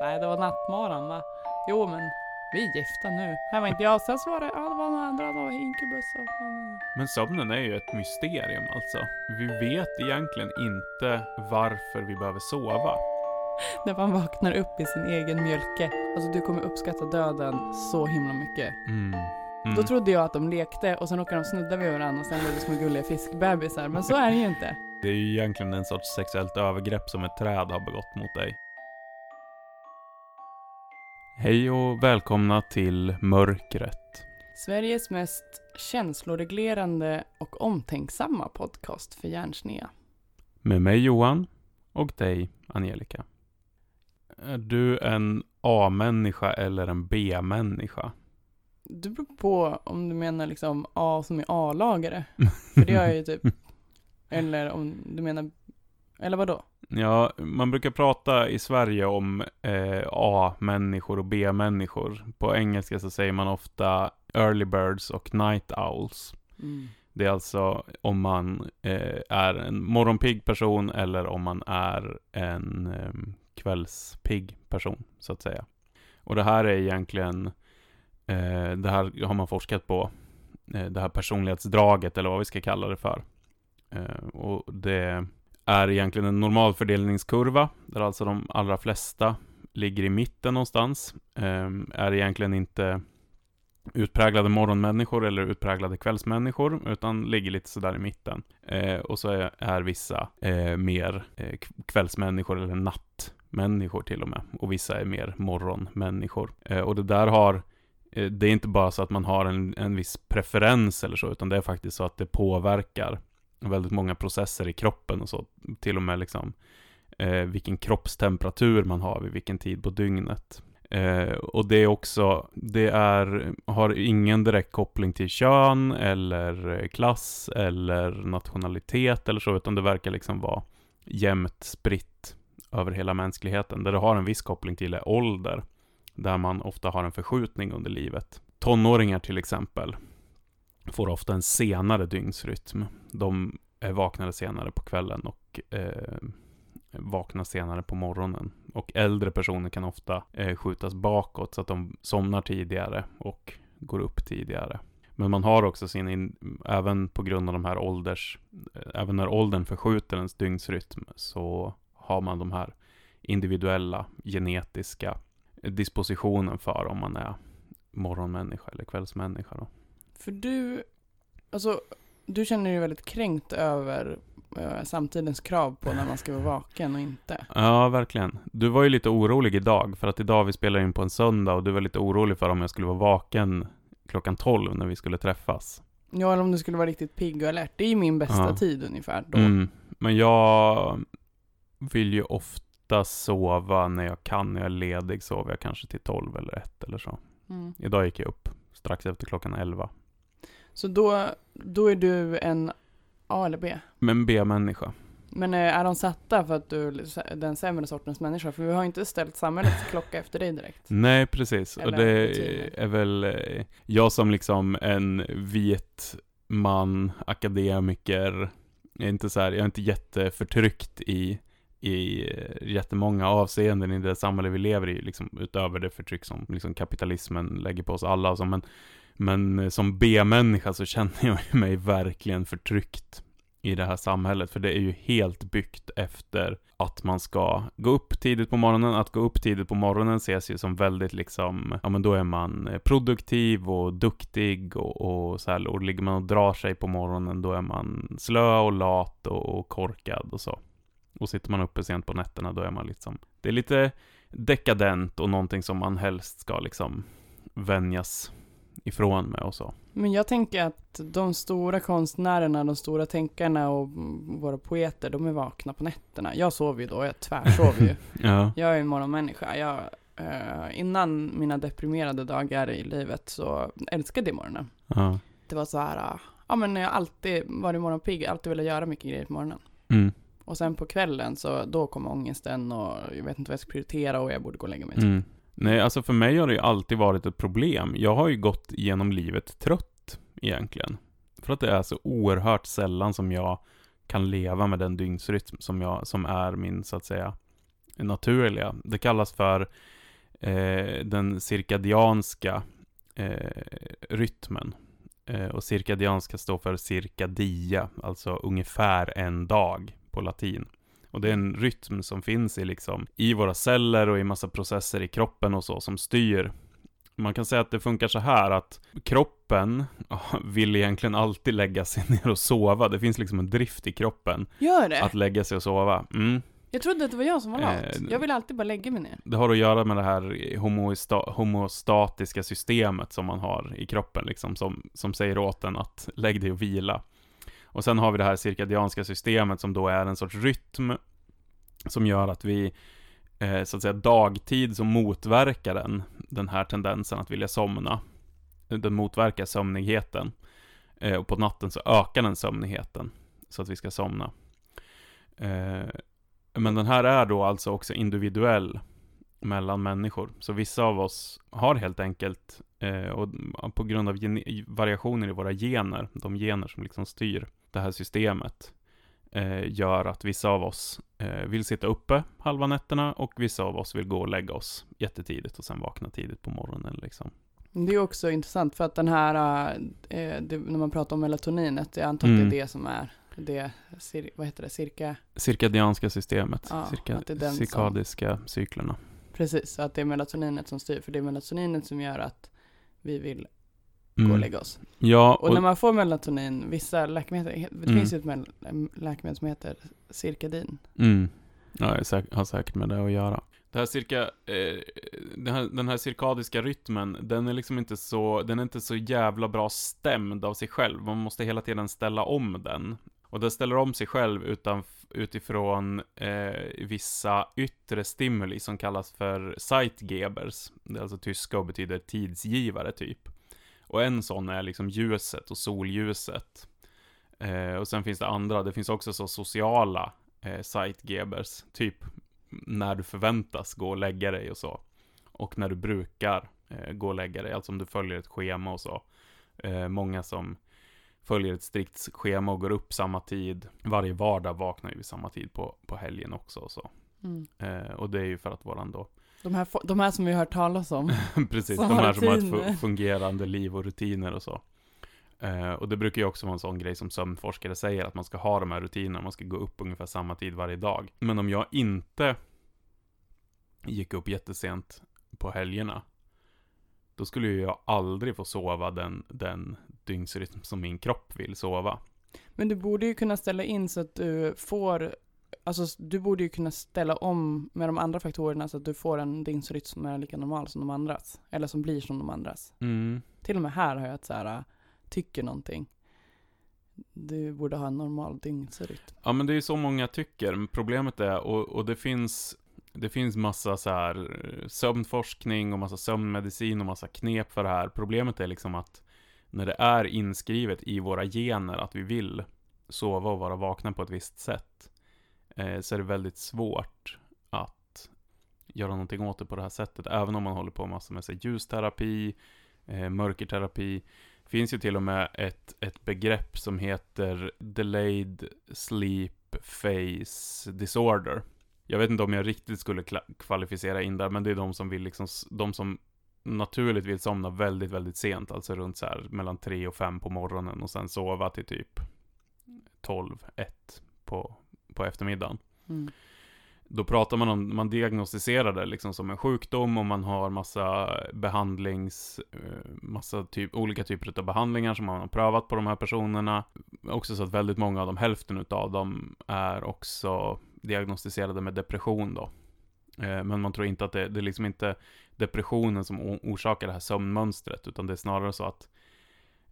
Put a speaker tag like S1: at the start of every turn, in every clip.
S1: Nej, det var nattmaran va? Jo, men vi är gifta nu. Här var inte jag. Sen så var det, ja, det var några andra då, inkubus och...
S2: Men sömnen är ju ett mysterium alltså. Vi vet egentligen inte varför vi behöver sova.
S1: När man vaknar upp i sin egen mjölke. Alltså du kommer uppskatta döden så himla mycket.
S2: Mm. Mm.
S1: Då trodde jag att de lekte och sen råkade de snudda vid varandra och sen blev det små gulliga fiskbebisar. Men så är det ju inte.
S2: Det är ju egentligen en sorts sexuellt övergrepp som ett träd har begått mot dig. Hej och välkomna till Mörkret.
S1: Sveriges mest känsloreglerande och omtänksamma podcast för hjärnsneda.
S2: Med mig Johan och dig Angelica. Är du en A-människa eller en B-människa?
S1: Det beror på om du menar liksom A som är A-lagare. För det gör jag ju typ. Eller om du menar, eller vad då?
S2: Ja, man brukar prata i Sverige om eh, A-människor och B-människor. På engelska så säger man ofta early birds och night owls.
S1: Mm.
S2: Det är alltså om man eh, är en morgonpigg person eller om man är en eh, kvällspigg person, så att säga. Och det här är egentligen, eh, det här har man forskat på, eh, det här personlighetsdraget eller vad vi ska kalla det för. Eh, och det är egentligen en normalfördelningskurva, där alltså de allra flesta ligger i mitten någonstans. Eh, är egentligen inte utpräglade morgonmänniskor eller utpräglade kvällsmänniskor, utan ligger lite sådär i mitten. Eh, och så är, är vissa eh, mer eh, kvällsmänniskor eller nattmänniskor till och med. Och vissa är mer morgonmänniskor. Eh, och det där har, eh, det är inte bara så att man har en, en viss preferens eller så, utan det är faktiskt så att det påverkar väldigt många processer i kroppen och så. Till och med liksom eh, vilken kroppstemperatur man har vid vilken tid på dygnet. Eh, och det är också, det är, har ingen direkt koppling till kön eller eh, klass eller nationalitet eller så, utan det verkar liksom vara jämnt spritt över hela mänskligheten. Där det har en viss koppling till är ålder, där man ofta har en förskjutning under livet. Tonåringar till exempel får ofta en senare dygnsrytm. De eh, är vaknade senare på kvällen och eh, vaknar senare på morgonen. Och äldre personer kan ofta eh, skjutas bakåt så att de somnar tidigare och går upp tidigare. Men man har också sin, in, även på grund av de här ålders, eh, även när åldern förskjuter ens dygnsrytm så har man de här individuella genetiska dispositionen för om man är morgonmänniska eller kvällsmänniska då.
S1: För du, alltså, du känner dig väldigt kränkt över eh, samtidens krav på när man ska vara vaken och inte.
S2: Ja, verkligen. Du var ju lite orolig idag, för att idag vi spelar in på en söndag och du var lite orolig för om jag skulle vara vaken klockan 12 när vi skulle träffas.
S1: Ja, eller om du skulle vara riktigt pigg och alert. Det är ju min bästa
S2: Ja.
S1: tid ungefär då.
S2: Mm. Men jag vill ju ofta sova när jag kan. När jag är ledig sover jag kanske till 12 eller 1 eller så.
S1: Mm.
S2: Idag gick jag upp strax efter klockan 11.
S1: Så då, då är du en A eller B?
S2: Men B-människa.
S1: Men eh, är de satta för att du är den sämre sortens människa? För vi har inte ställt samhällets klocka efter dig direkt.
S2: Nej, precis. Och
S1: Eller
S2: det
S1: rutiner.
S2: är väl eh, jag som liksom en vit man, akademiker, jag är inte så här, jag är inte jätteförtryckt i, i eh, jättemånga avseenden i det samhälle vi lever i, liksom utöver det förtryck som liksom kapitalismen lägger på oss alla och så, men, men eh, som B-människa så känner jag mig verkligen förtryckt i det här samhället, för det är ju helt byggt efter att man ska gå upp tidigt på morgonen. Att gå upp tidigt på morgonen ses ju som väldigt liksom, ja men då är man eh, produktiv och duktig och, och så här, och ligger man och drar sig på morgonen då är man slö och lat och, och korkad och så. Och sitter man uppe sent på nätterna då är man liksom, det är lite dekadent och någonting som man helst ska liksom vänjas ifrån med och så.
S1: Men jag tänker att de stora konstnärerna, de stora tänkarna och våra poeter, de är vakna på nätterna. Jag sover ju då, jag tvärsover ju.
S2: Ja.
S1: Jag är en morgonmänniska. Jag, eh, innan mina deprimerade dagar i livet så älskade jag morgonen.
S2: ja.
S1: Det var så här, ah, ja men jag har alltid varit morgonpigg, alltid velat göra mycket grejer på morgonen.
S2: Mm.
S1: Och sen på kvällen så då kom ångesten och jag vet inte vad jag ska prioritera och jag borde gå och lägga mig. typ.
S2: Mm. Nej, alltså för mig har det ju alltid varit ett problem. Jag har ju gått genom livet trött, egentligen. För att det är så oerhört sällan som jag kan leva med den dygnsrytm som, jag, som är min, så att säga, naturliga. Det kallas för eh, den cirkadianska eh, rytmen. Eh, och cirkadianska står för cirkadia, alltså ungefär en dag på latin. Och det är en rytm som finns i, liksom, i våra celler och i massa processer i kroppen och så, som styr. Man kan säga att det funkar så här att kroppen vill egentligen alltid lägga sig ner och sova. Det finns liksom en drift i kroppen.
S1: Gör det?
S2: Att lägga sig och sova. Mm.
S1: Jag trodde att det var jag som var lat.
S2: Eh,
S1: jag vill alltid bara lägga mig ner.
S2: Det har att göra med det här homosta homostatiska systemet som man har i kroppen, liksom, som, som säger åt en att lägg dig och vila. Och sen har vi det här cirkadianska systemet som då är en sorts rytm som gör att vi, eh, så att säga dagtid så motverkar den, den här tendensen att vilja somna. Den motverkar sömnigheten. Eh, och på natten så ökar den sömnigheten, så att vi ska somna. Eh, men den här är då alltså också individuell mellan människor. Så vissa av oss har helt enkelt, eh, och på grund av variationer i våra gener, de gener som liksom styr det här systemet, eh, gör att vissa av oss eh, vill sitta uppe halva nätterna och vissa av oss vill gå och lägga oss jättetidigt och sen vakna tidigt på morgonen. Liksom.
S1: Det är också intressant för att den här, eh, det, när man pratar om melatoninet, jag antar att mm. det är mm. det som är det, vad heter det, cirka?
S2: Cirkadianska systemet,
S1: ja,
S2: cirka, cirkadiska som, cyklerna.
S1: Precis, att det är melatoninet som styr, för det är melatoninet som gör att vi vill gå och mm. lägga oss.
S2: Ja,
S1: och, och, när man får melatonin, vissa läkemedel, det mm. finns ju ett läkemedel som heter Cirkadin.
S2: Mm. Ja, jag har säkert med det att göra. Det här cirka, eh, den, här, den här cirkadiska rytmen, den är liksom inte så, den är inte så jävla bra stämd av sig själv. Man måste hela tiden ställa om den. Och den ställer om sig själv utan, utifrån eh, vissa yttre stimuli som kallas för Zeitgebers. Det är alltså tyska och betyder tidsgivare typ. Och en sån är liksom ljuset och solljuset. Eh, och sen finns det andra, det finns också så sociala eh, Zeitgebers, typ när du förväntas gå och lägga dig och så. Och när du brukar eh, gå och lägga dig, alltså om du följer ett schema och så. Eh, många som följer ett strikt schema och går upp samma tid. Varje vardag vaknar ju vid samma tid på, på helgen också och så. Mm. Eh, och det är ju för att våran då
S1: de här, de här som vi har hört talas om.
S2: Precis, de här som har ett fungerande liv och rutiner och så. Eh, och det brukar ju också vara en sån grej som sömnforskare säger, att man ska ha de här rutinerna, man ska gå upp ungefär samma tid varje dag. Men om jag inte gick upp jättesent på helgerna, då skulle ju jag aldrig få sova den, den dygnsrytm som min kropp vill sova.
S1: Men du borde ju kunna ställa in så att du får, alltså du borde ju kunna ställa om med de andra faktorerna så att du får en dygnsrytm som är lika normal som de andras. Eller som blir som de andras.
S2: Mm.
S1: Till och med här har jag ett så här, tycker någonting. Du borde ha en normal dygnsrytm.
S2: Ja men det är ju så många tycker. Problemet är, och, och det finns det finns massa så här eh, sömnforskning och massa sömnmedicin och massa knep för det här. Problemet är liksom att när det är inskrivet i våra gener att vi vill sova och vara vakna på ett visst sätt, Eh, så är det väldigt svårt att göra någonting åt det på det här sättet. Även om man håller på med massor med sig ljusterapi, eh, mörkerterapi. Det finns ju till och med ett, ett begrepp som heter delayed sleep phase disorder. Jag vet inte om jag riktigt skulle kvalificera in där, men det är de som vill liksom, de som naturligt vill somna väldigt, väldigt sent, alltså runt så här mellan 3 och 5 på morgonen och sen sova till typ 12, 1 på, på eftermiddagen.
S1: Mm.
S2: Då pratar man om, man diagnostiserar det liksom som en sjukdom och man har massa behandlings, eh, massa typ, olika typer av behandlingar som man har prövat på de här personerna. Också så att väldigt många av dem, hälften utav dem, är också diagnostiserade med depression då. Eh, men man tror inte att det, det är liksom inte depressionen som orsakar det här sömnmönstret, utan det är snarare så att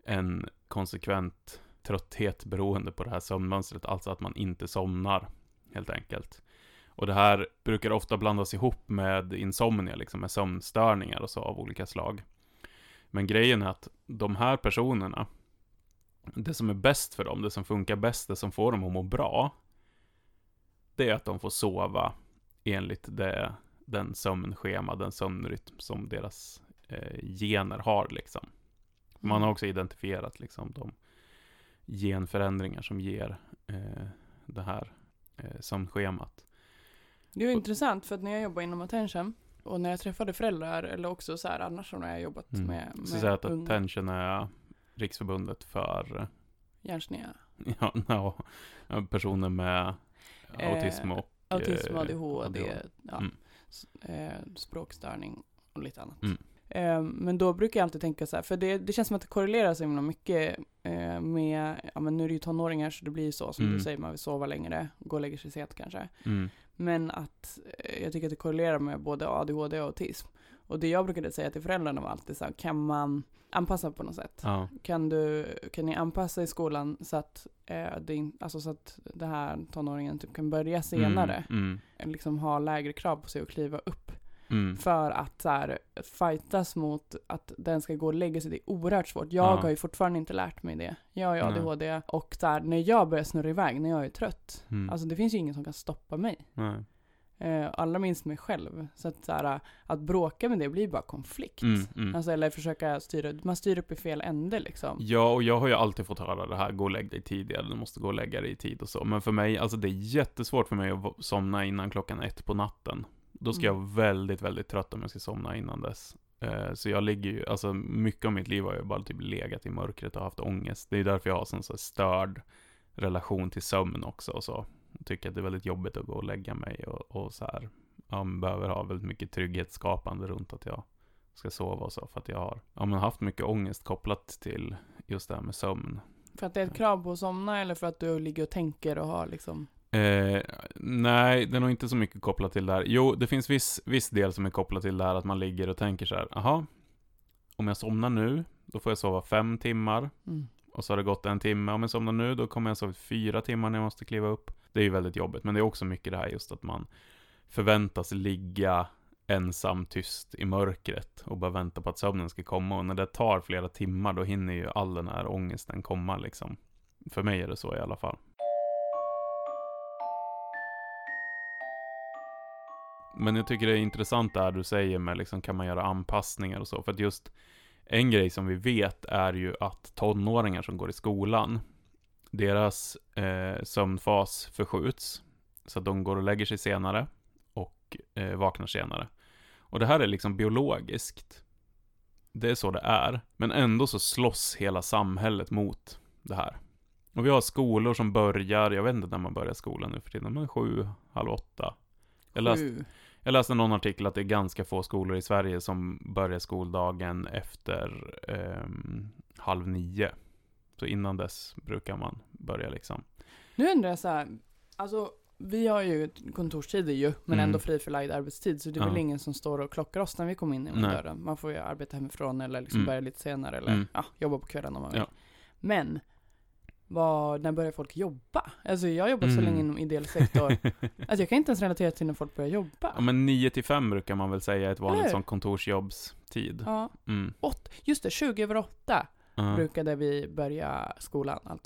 S2: en konsekvent trötthet beroende på det här sömnmönstret, alltså att man inte somnar, helt enkelt. Och det här brukar ofta blandas ihop med insomnia, liksom med sömnstörningar och så av olika slag. Men grejen är att de här personerna, det som är bäst för dem, det som funkar bäst, det som får dem att må bra, det är att de får sova enligt det, den sömnschema, den sömnrytm som deras eh, gener har liksom. Man har mm. också identifierat liksom de genförändringar som ger eh, det här eh, sömnschemat.
S1: Det är intressant för att när jag jobbar inom attention och när jag träffade föräldrar eller också så här annars när jag jobbat
S2: Mm.
S1: med,
S2: Så
S1: med
S2: säga att
S1: unga
S2: Attention är Riksförbundet för
S1: hjärnsneda,
S2: ja, no, personer med
S1: Eh,
S2: autism och
S1: autism,
S2: eh,
S1: ADHD, ja,
S2: Mm.
S1: eh, språkstörning och lite annat.
S2: Mm.
S1: Eh, men då brukar jag alltid tänka så här, för det, det känns som att det korrelerar så himla mycket eh, med, ja men nu är det ju tonåringar så det blir ju så som
S2: Mm.
S1: du säger, man vill sova längre, gå och lägga sig sent kanske.
S2: Mm.
S1: Men att eh, jag tycker att det korrelerar med både ADHD och autism. Och det jag brukade säga till föräldrarna var alltid så här, kan man anpassa på något sätt?
S2: Ja.
S1: Kan, du, kan ni anpassa i skolan så att, eh, det, alltså så att det här tonåringen typ kan börja senare?
S2: Mm.
S1: Liksom ha lägre krav på sig att kliva upp.
S2: Mm.
S1: För att så här, fightas mot att den ska gå och lägga sig, det är oerhört svårt. Jag
S2: Ja.
S1: har ju fortfarande inte lärt mig det. Jag har ju
S2: Nej.
S1: ADHD och så här, när jag börjar snurra iväg, när jag är trött,
S2: Mm.
S1: alltså det finns ju ingen som kan stoppa mig.
S2: Nej.
S1: Eh, allra minst mig själv. Så att, så här, att bråka med det blir bara konflikt.
S2: Mm. Mm.
S1: Alltså, eller försöka styra, man styr upp i fel ände liksom.
S2: Ja, och jag har ju alltid fått höra det här, gå och lägg dig tidigare, du måste gå och lägga dig i tid och så. Men för mig, alltså det är jättesvårt för mig att somna innan klockan ett på natten. Då ska
S1: Mm.
S2: jag vara väldigt, väldigt trött om jag ska somna innan dess. Eh, Så jag ligger ju, alltså mycket av mitt liv har jag bara typ legat i mörkret och haft ångest. Det är därför jag har sån så störd relation till sömn också och så. Jag tycker att det är väldigt jobbigt att gå och lägga mig och, och så här. Ja, men behöver ha väldigt mycket trygghetsskapande runt att jag ska sova och så. För att jag har ja, men haft mycket ångest kopplat till just det här med sömn.
S1: För att det är ett krav på att somna eller för att du ligger och tänker och har liksom
S2: Eh, nej, det är nog inte så mycket kopplat till det här. Jo, det finns viss, viss del som är kopplat till det här att man ligger och tänker så här, aha, om jag somnar nu, då får jag sova fem timmar.
S1: mm.
S2: Och så har det gått en timme. Om jag somnar nu, då kommer jag sova fyra timmar när jag måste kliva upp. Det är ju väldigt jobbigt, men det är också mycket det här just att man förväntas ligga ensam tyst i mörkret och bara vänta på att sömnen ska komma. Och när det tar flera timmar, då hinner ju all den här ångesten komma liksom. För mig är det så i alla fall. Men jag tycker det är intressant det här du säger med liksom, kan man göra anpassningar och så. För att just en grej som vi vet är ju att tonåringar som går i skolan, deras eh, sömnfas förskjuts. Så att de går och lägger sig senare och eh, vaknar senare. Och det här är liksom biologiskt. Det är så det är. Men ändå så slåss hela samhället mot det här. Och vi har skolor som börjar, jag vet inte när man börjar skolan nu för tiden, men sju, halv åtta. Jag läste,
S1: Sju
S2: jag läste någon artikel att det är ganska få skolor i Sverige som börjar skoldagen efter ehm, halv nio. Så innan dess brukar man börja liksom.
S1: Nu undrar jag så här, alltså vi har ju kontorstider ju, men
S2: Mm.
S1: ändå fri förlagd arbetstid, så det är väl
S2: Ja.
S1: ingen som står och klockar oss när vi kommer in genom
S2: Nej.
S1: dörren. Man får ju arbeta hemifrån eller liksom
S2: Mm.
S1: börja lite senare eller
S2: Mm.
S1: ja, jobba på kvällen om man vill.
S2: Ja.
S1: Men, vad, när börjar folk jobba? Alltså jag har jobbat så
S2: Mm.
S1: länge inom ideell sektor, alltså jag kan inte ens relatera till när folk börjar jobba.
S2: Ja men 9 till 5 brukar man väl säga är ett vanligt sånt kontorsjobbstid.
S1: Ja,
S2: Mm.
S1: åt, just det, 20 över 8
S2: Ja.
S1: brukade vi börja skolan
S2: just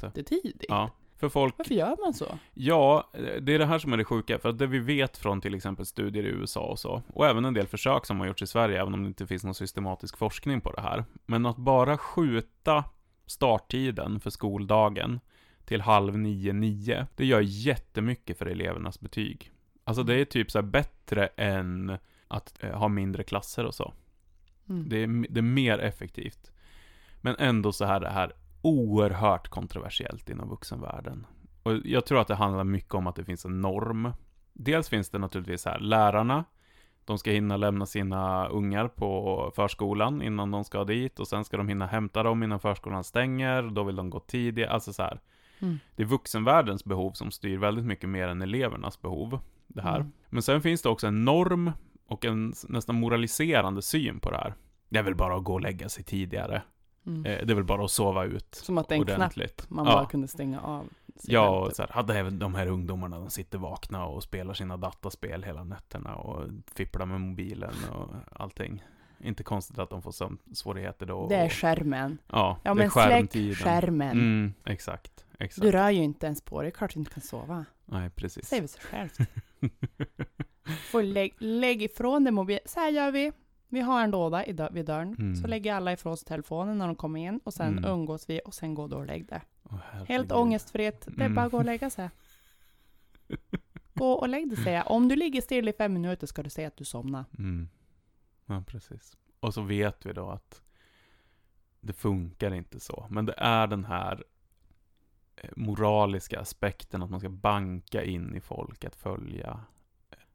S2: det.
S1: Jättetidigt.
S2: Ja, för folk,
S1: Varför gör man så?
S2: ja, det är det här som är det sjuka, för att det vi vet från till exempel studier i USA och så, och även en del försök som har gjorts i Sverige, även om det inte finns någon systematisk forskning på det här, men att bara skjuta starttiden för skoldagen till halv nio, nio, det gör jättemycket för elevernas betyg. Alltså det är typ så bättre än att eh, ha mindre klasser och så.
S1: Mm.
S2: Det är, det är mer effektivt. Men ändå så här det här oerhört kontroversiellt inom vuxenvärlden. Och jag tror att det handlar mycket om att det finns en norm. Dels finns det naturligtvis här lärarna. De ska hinna lämna sina ungar på förskolan innan de ska dit och sen ska de hinna hämta dem innan förskolan stänger. Då vill de gå tidigare. Alltså så här.
S1: Mm.
S2: Det är vuxenvärldens behov som styr väldigt mycket mer än elevernas behov. Det här.
S1: Mm.
S2: Men sen finns det också en norm och en nästan moraliserande syn på det här. Det är väl bara att gå och lägga sig tidigare.
S1: Mm.
S2: Eh, det är väl bara att sova ut
S1: Som att det är en knapp man
S2: ja.
S1: bara kunde stänga av.
S2: Ja, och
S1: typ.
S2: så här, hade även de här ungdomarna, de sitter vakna och spelar sina dataspel hela nätterna och fipplar med mobilen och allting. Inte konstigt att de får sömnsvårigheter då.
S1: Det är
S2: och-
S1: skärmen.
S2: Ja,
S1: Ja
S2: är
S1: men släck
S2: skärmtiden.
S1: skärmen.
S2: Mm, exakt, exakt.
S1: Du rör ju inte ens på dig, klart du inte kan sova.
S2: Nej, precis.
S1: Säger väl sig självt. Får lägg, lägg ifrån dig mobilen. Så här gör vi. Vi har en låda vid dörren.
S2: Mm.
S1: Så lägger alla ifrån sig telefonen när de kommer in. Och sen
S2: Mm.
S1: umgås vi och sen går du och lägg dig.
S2: Åh,
S1: Helt ångestfritt. Det är
S2: Mm.
S1: bara att gå och lägga sig. Gå och lägg dig säger jag. Om du ligger still i fem minuter ska du säga att du somnar.
S2: Mm. Ja, precis. Och så vet vi då att det funkar inte så. Men det är den här eh, moraliska aspekten att man ska banka in i folk att följa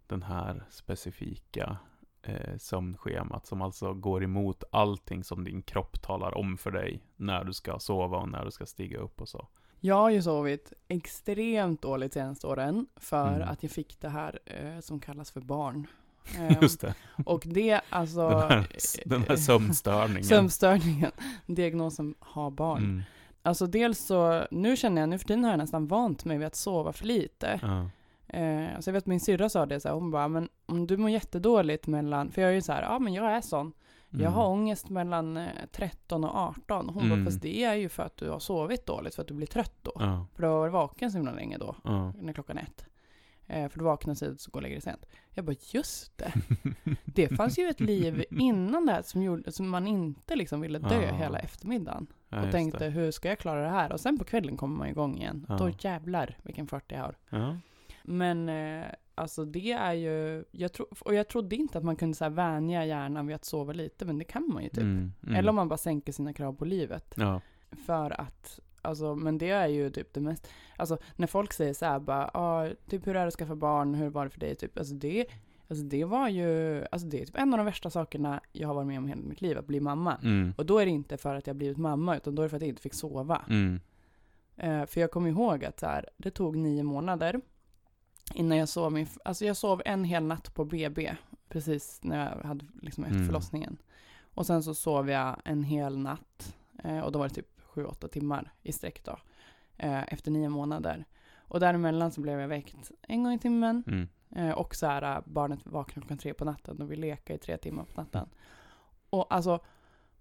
S2: den här specifika eh, sömnschemat som alltså går emot allting som din kropp talar om för dig när du ska sova och när du ska stiga upp och så.
S1: Jag har ju sovit extremt dåligt senaste åren för
S2: Mm.
S1: att jag fick det här eh, som kallas för barn. Eh,
S2: Just det.
S1: och det alltså...
S2: Den här, den här sömnstörningen.
S1: Sömnstörningen, diagnosen ha barn.
S2: Mm.
S1: Alltså dels så, nu känner jag, nu för tiden har jag nästan vant mig vid att sova för lite.
S2: Ja.
S1: Eh, alltså jag vet min syrra sa det så här, hon bara, men om du mår jättedåligt mellan, för jag är ju så här, ja men jag är sån. Jag
S2: Mm.
S1: har ångest mellan eh, 13 och 18. Hon
S2: Mm.
S1: bara, fast det är ju för att du har sovit dåligt, för att du blir trött då.
S2: Ja.
S1: För du har varit vaken så himla länge då,
S2: Ja.
S1: när klockan är ett. Eh, för du vaknar tidigt så går och lägger dig sent. Jag bara, just det. Det fanns ju ett liv innan det här som, gjorde, som man inte liksom ville dö
S2: Ja.
S1: hela eftermiddagen.
S2: Ja,
S1: och tänkte,
S2: det.
S1: hur ska jag klara det här? Och sen på kvällen kommer man igång igen. Då jävlar vilken fart jag har. Men eh, alltså det är ju, jag tro, och jag trodde inte att man kunde så här vänja hjärnan vid att sova lite, men det kan man ju typ.
S2: Mm. Mm.
S1: Eller om man bara sänker sina krav på livet.
S2: Ja.
S1: För att, alltså, men det är ju typ det mest, alltså när folk säger så här bara, ah, typ hur är det att skaffa barn, hur var det för dig, typ, alltså det, alltså det var ju, alltså det är typ en av de värsta sakerna jag har varit med om hela mitt liv, att bli mamma.
S2: Mm.
S1: Och då är det inte för att jag blivit mamma, utan då är det för att jag inte fick sova.
S2: Mm.
S1: Eh, för jag kommer ihåg att så här, det tog nio månader innan jag sov min, alltså jag sov en hel natt på BB, precis när jag hade liksom efter
S2: Mm.
S1: förlossningen. Och sen så sov jag en hel natt, eh, och då var det typ sju, åtta timmar i sträck då, eh, efter nio månader. Och däremellan så blev jag väckt en gång i timmen,
S2: Mm.
S1: Eh, och så här, äh, barnet vaknar klockan tre på natten och vill leka i tre timmar på natten. Och alltså,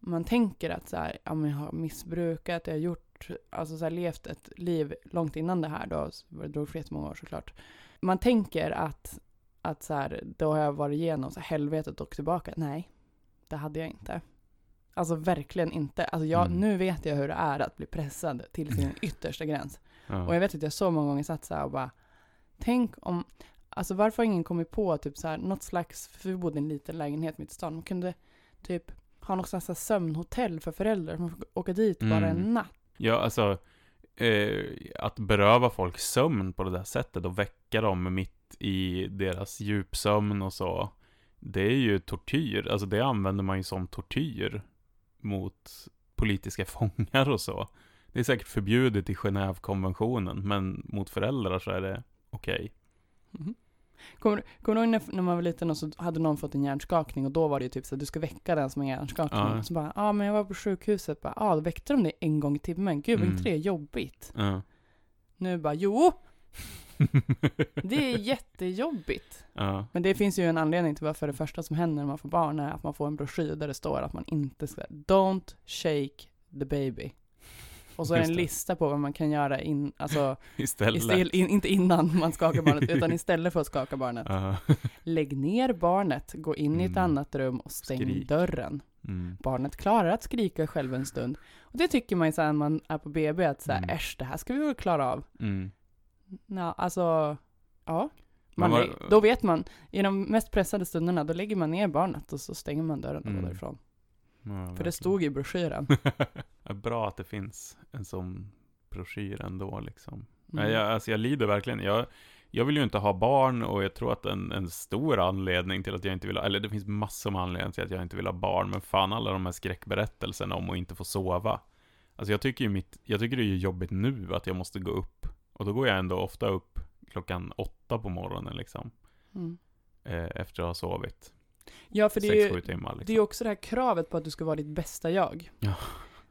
S1: man tänker att så här, ja, men jag har missbrukat, jag har gjort, alltså så här, levt ett liv långt innan det här då, det drog för jättemånga år såklart. Man tänker att, att så här, då har jag varit igenom så här, helvetet och tillbaka. Nej, det hade jag inte. Alltså verkligen inte. Alltså jag,
S2: Mm.
S1: Nu vet jag hur det är att bli pressad till sin yttersta gräns.
S2: Ja.
S1: Och jag vet att jag så många gånger satt så här och bara, tänk om, alltså varför har ingen kommit på typ så här, något slags, för vi bodde i en liten lägenhet mitt i stan, man kunde typ ha något slags sömnhotell för föräldrar, man får åka dit bara
S2: Mm.
S1: en natt.
S2: Ja, alltså eh, att beröva folk sömn på det där sättet och väcka dem mitt i deras djupsömn och så. Det är ju tortyr, alltså det använder man ju som tortyr mot politiska fångar och så. Det är säkert förbjudet i Genèvekonventionen, men mot föräldrar så är det okej.
S1: Mhm. Kommer, kommer du ihåg när, när man var liten och så hade någon fått en hjärnskakning och då var det ju typ så att du ska väcka den som har hjärnskakning.
S2: Ja.
S1: Så bara, ja ah, men jag var på sjukhuset, ja ah, då väckte de dig en gång i timmen. Gud,
S2: Mm.
S1: inte det jobbigt?
S2: Ja.
S1: Nu bara, jo, det är jättejobbigt.
S2: ja.
S1: Men det finns ju en anledning till varför det första som händer när man får barn är att man får en broschyr där det står att man inte ska, don't shake the baby. Och så är det en lista på vad man kan göra in, alltså,
S2: Istället.
S1: istället, in, inte innan man skakar barnet, utan istället för att skaka barnet. Lägg ner barnet, gå in i ett
S2: Mm.
S1: annat rum och stäng
S2: Skrik.
S1: dörren.
S2: Mm.
S1: Barnet klarar att skrika själv en stund. Och det tycker man ju när man är på BB, att så här,
S2: Mm.
S1: äsch, det här ska vi väl klara av.
S2: Mm.
S1: Ja, alltså, ja. Man,
S2: var-
S1: då vet man, i de mest pressade stunderna, då lägger man ner barnet och så stänger man dörren och går
S2: Mm.
S1: därifrån.
S2: Ja,
S1: För det
S2: verkligen.
S1: stod i broschyren.
S2: Bra att det finns en sån broschyr ändå liksom.
S1: Mm.
S2: Jag, alltså jag lider verkligen. Jag, jag vill ju inte ha barn och jag tror att en, en stor anledning till att jag inte vill ha, eller det finns massor med anledningar till att jag inte vill ha barn, men fan alla de här skräckberättelserna om att inte få sova. Alltså jag tycker ju mitt, jag tycker det är jobbigt nu att jag måste gå upp. Och då går jag ändå ofta upp klockan åtta på morgonen liksom.
S1: Mm.
S2: Eh, efter att ha sovit.
S1: Ja, för det är, ju,
S2: timmar liksom.
S1: det är också det här kravet på att du ska vara ditt bästa jag.
S2: Ja.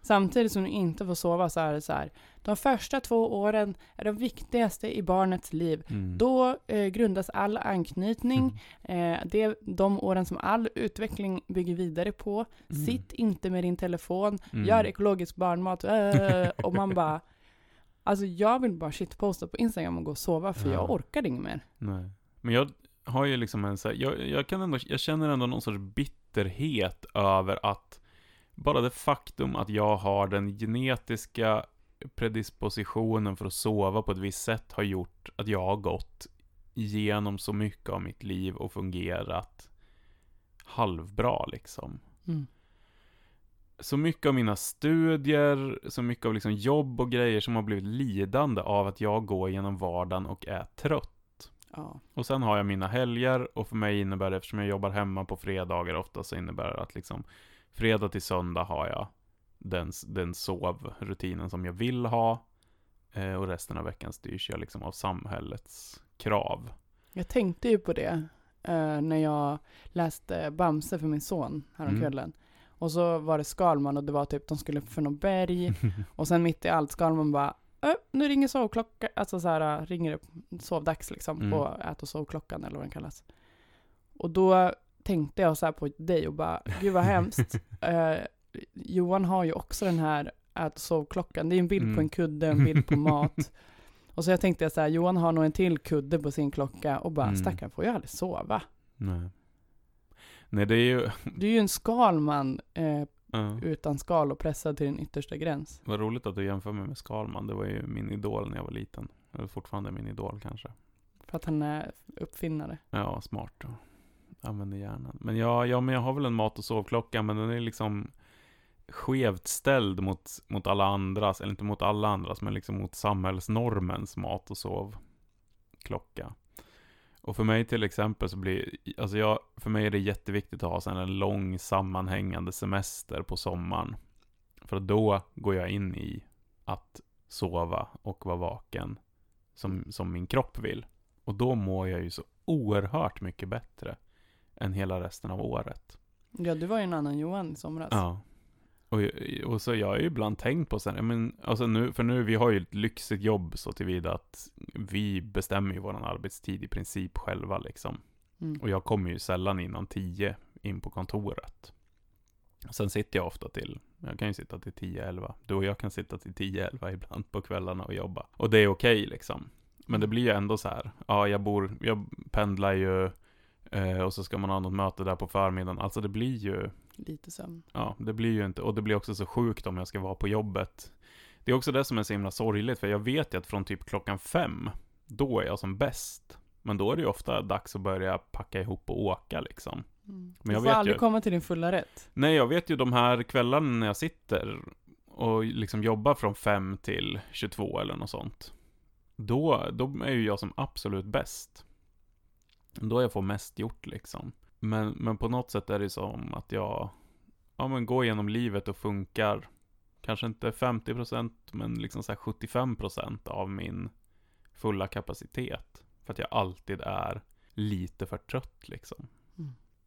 S1: Samtidigt som du inte får sova så är det så här. De första två åren är de viktigaste i barnets liv.
S2: Mm.
S1: Då eh, grundas all anknytning.
S2: Mm.
S1: Eh, det är de åren som all utveckling bygger vidare på.
S2: Mm.
S1: Sitt inte med din telefon.
S2: Mm.
S1: Gör ekologisk barnmat. Äh, och man bara... Alltså jag vill bara shitposta på Instagram och gå och sova för
S2: Ja.
S1: jag orkar inget mer.
S2: Nej. Men jag har ju liksom en så här, jag, jag kan ändå, jag känner ändå någon sorts bitterhet över att bara det faktum att jag har den genetiska predispositionen för att sova på ett visst sätt har gjort att jag har gått igenom så mycket av mitt liv och fungerat halvbra liksom.
S1: Mm.
S2: Så mycket av mina studier, så mycket av liksom jobb och grejer som har blivit lidande av att jag går genom vardagen och är trött.
S1: Ja.
S2: Och sen har jag mina helger och för mig innebär det, eftersom jag jobbar hemma på fredagar ofta, så innebär det att liksom fredag till söndag har jag den, den sovrutinen som jag vill ha. Eh, och resten av veckan styrs jag liksom av samhällets krav.
S1: Jag tänkte ju på det eh, när jag läste Bamse för min son häromkvällen. Och så var det Skalman och det var typ de skulle upp för något berg. och sen mitt i allt Skalman bara "Ö, nu ringer sovklockan, alltså så här äh, ringer det sovdags liksom
S2: Mm.
S1: på ät och sovklockan eller vad den kallas. Och då tänkte jag så här på dig och bara, gud vad hemskt. Eh, Johan har ju också den här ät och sovklockan. Det är en bild
S2: Mm.
S1: på en kudde, en bild på mat. Och så jag tänkte jag så här, Johan har nog en till kudde på sin klocka och bara,
S2: Mm.
S1: stackarn får ju aldrig sova.
S2: Nej. Nej, det är ju...
S1: Du är ju en Skalman eh, utan skal och pressad till din yttersta gräns.
S2: Vad roligt att du jämför mig med Skalman. Det var ju min idol när jag var liten. Eller fortfarande min idol kanske.
S1: För att han är uppfinnare.
S2: Ja, smart. och Använder hjärnan. Men ja, ja, men jag har väl en mat och sovklocka, men den är liksom skevt ställd mot, mot alla andras, eller inte mot alla andras, men liksom mot samhällsnormens mat och sovklocka. Och för mig till exempel så blir, alltså jag, för mig är det jätteviktigt att ha sen en lång sammanhängande semester på sommaren. För då går jag in i att sova och vara vaken som, som min kropp vill. Och då mår jag ju så oerhört mycket bättre än hela resten av året.
S1: Ja, du var ju en annan Johan i somras.
S2: Ja. Och, och så jag har ju ibland tänkt på sen, men alltså nu, för nu, vi har ju ett lyxigt jobb så tillvida att vi bestämmer ju våran arbetstid i princip själva liksom.
S1: Mm.
S2: Och jag kommer ju sällan innan tio in på kontoret. Sen sitter jag ofta till, jag kan ju sitta till 10-11. Du och jag kan sitta till 10-11 ibland på kvällarna och jobba. Och det är okej liksom. Men det blir ju ändå så här, ja jag bor, jag pendlar ju eh, och så ska man ha något möte där på förmiddagen. Alltså det blir ju,
S1: Lite sömn.
S2: ja det blir ju inte, och det blir också så sjukt om jag ska vara på jobbet. Det är också det som är så himla sorgligt, för jag vet ju att från typ klockan fem, då är jag som bäst. Men då är det ju ofta dags att börja packa ihop och åka liksom.
S1: Mm.
S2: Men jag
S1: du får aldrig
S2: ju-
S1: komma till din fulla rätt.
S2: Nej, jag vet ju de här kvällarna när jag sitter och liksom jobbar från 5 till 22 eller något sånt. Då, då är ju jag som absolut bäst. Då jag får mest gjort liksom. Men, men på något sätt är det som att jag, ja men går genom livet och funkar, kanske inte 50% men liksom så här 75% av min fulla kapacitet. För att jag alltid är lite för trött liksom.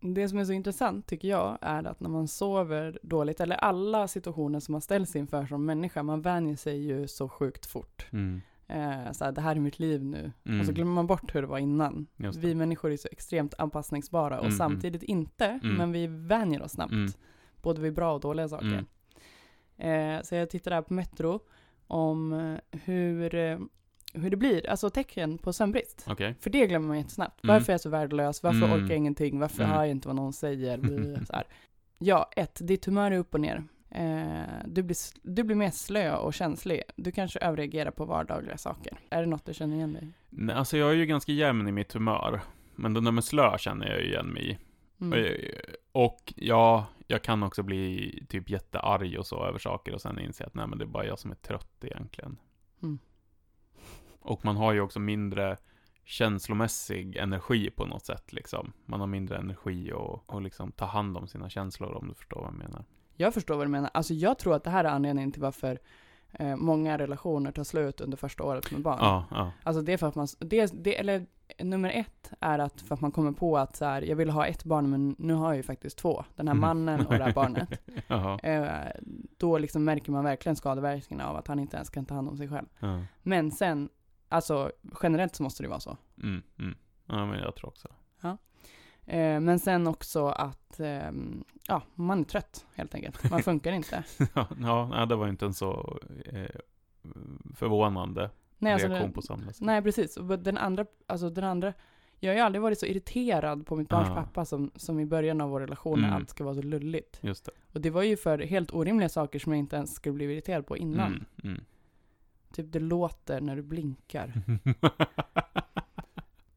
S1: Det som är så intressant tycker jag är att när man sover dåligt, eller alla situationer som man ställs inför som människa, man vänjer sig ju så sjukt fort.
S2: Mm.
S1: Eh, så här, det här är mitt liv nu.
S2: Mm.
S1: Och så glömmer man bort hur det var innan.
S2: Det.
S1: Vi människor är så extremt anpassningsbara och
S2: Mm,
S1: samtidigt inte,
S2: Mm.
S1: men vi vänjer oss snabbt.
S2: Mm.
S1: Både vid bra och dåliga saker. Eh, så jag tittade här på Metro om eh, hur, eh, hur det blir, alltså tecken på sömnbrist.
S2: Okej.
S1: För det glömmer man jättesnabbt.
S2: Mm.
S1: Varför är jag så värdelös? Varför
S2: Mm.
S1: orkar jag ingenting? Varför
S2: Mm.
S1: hör jag inte vad någon säger? Så här. Ja, ett, ditt humör är upp och ner. Eh, du, blir, du blir mer slö och känslig. Du kanske överreagerar på vardagliga saker. Är det något du känner igen dig
S2: Nej, alltså jag är ju ganska jämn i mitt humör. Men den där med slö känner jag ju igen mig i.
S1: mm.
S2: Och ja, jag kan också bli typ jättearg och så över saker och sen inse att nej men det är bara jag som är trött egentligen.
S1: Mm.
S2: Och man har ju också mindre känslomässig energi på något sätt liksom. Man har mindre energi och, och liksom ta hand om sina känslor om du förstår vad jag menar.
S1: Jag förstår vad du menar. Alltså jag tror att det här är anledningen till varför eh, många relationer tar slut under första året med barn.
S2: Ja, ja.
S1: Alltså det är för att man, det, det, eller nummer ett är att för att man kommer på att så här, jag vill ha ett barn men nu har jag ju faktiskt två. Den här
S2: Mm.
S1: mannen och det här barnet. Eh, då liksom märker man verkligen skadeverkningarna av att han inte ens kan ta hand om sig själv.
S2: Ja.
S1: Men sen, alltså generellt så måste det vara så.
S2: Mm, mm. Ja, men jag tror också det.
S1: Eh, men sen också att, ehm, ja, man är trött helt enkelt. Man funkar inte.
S2: ja, nej, det var inte en så eh, förvånande
S1: Nej, alltså,
S2: reaktion
S1: det-
S2: på sätt.
S1: nej precis. Och den andra, alltså den andra, jag har ju aldrig varit så irriterad på mitt barns
S2: Ja.
S1: pappa som, som i början av vår relation när
S2: Mm.
S1: allt ska vara så lulligt.
S2: Just det.
S1: Och det var ju för helt orimliga saker som jag inte ens skulle bli irriterad på innan.
S2: Mm, mm.
S1: Typ det låter när du blinkar.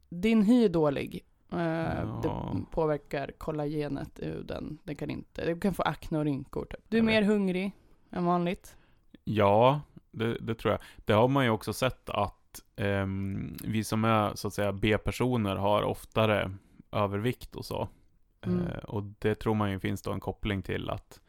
S1: din hy är dålig.
S2: Ja.
S1: Det påverkar kollagenet i huden. Det kan inte, du kan få akne och rynkor typ. Du är mer hungrig än vanligt.
S2: Ja, det, det tror jag. Det har man ju också sett att ehm, vi som är så att säga B-personer har oftare övervikt och så.
S1: Mm.
S2: Eh, och det tror man ju finns då en koppling till att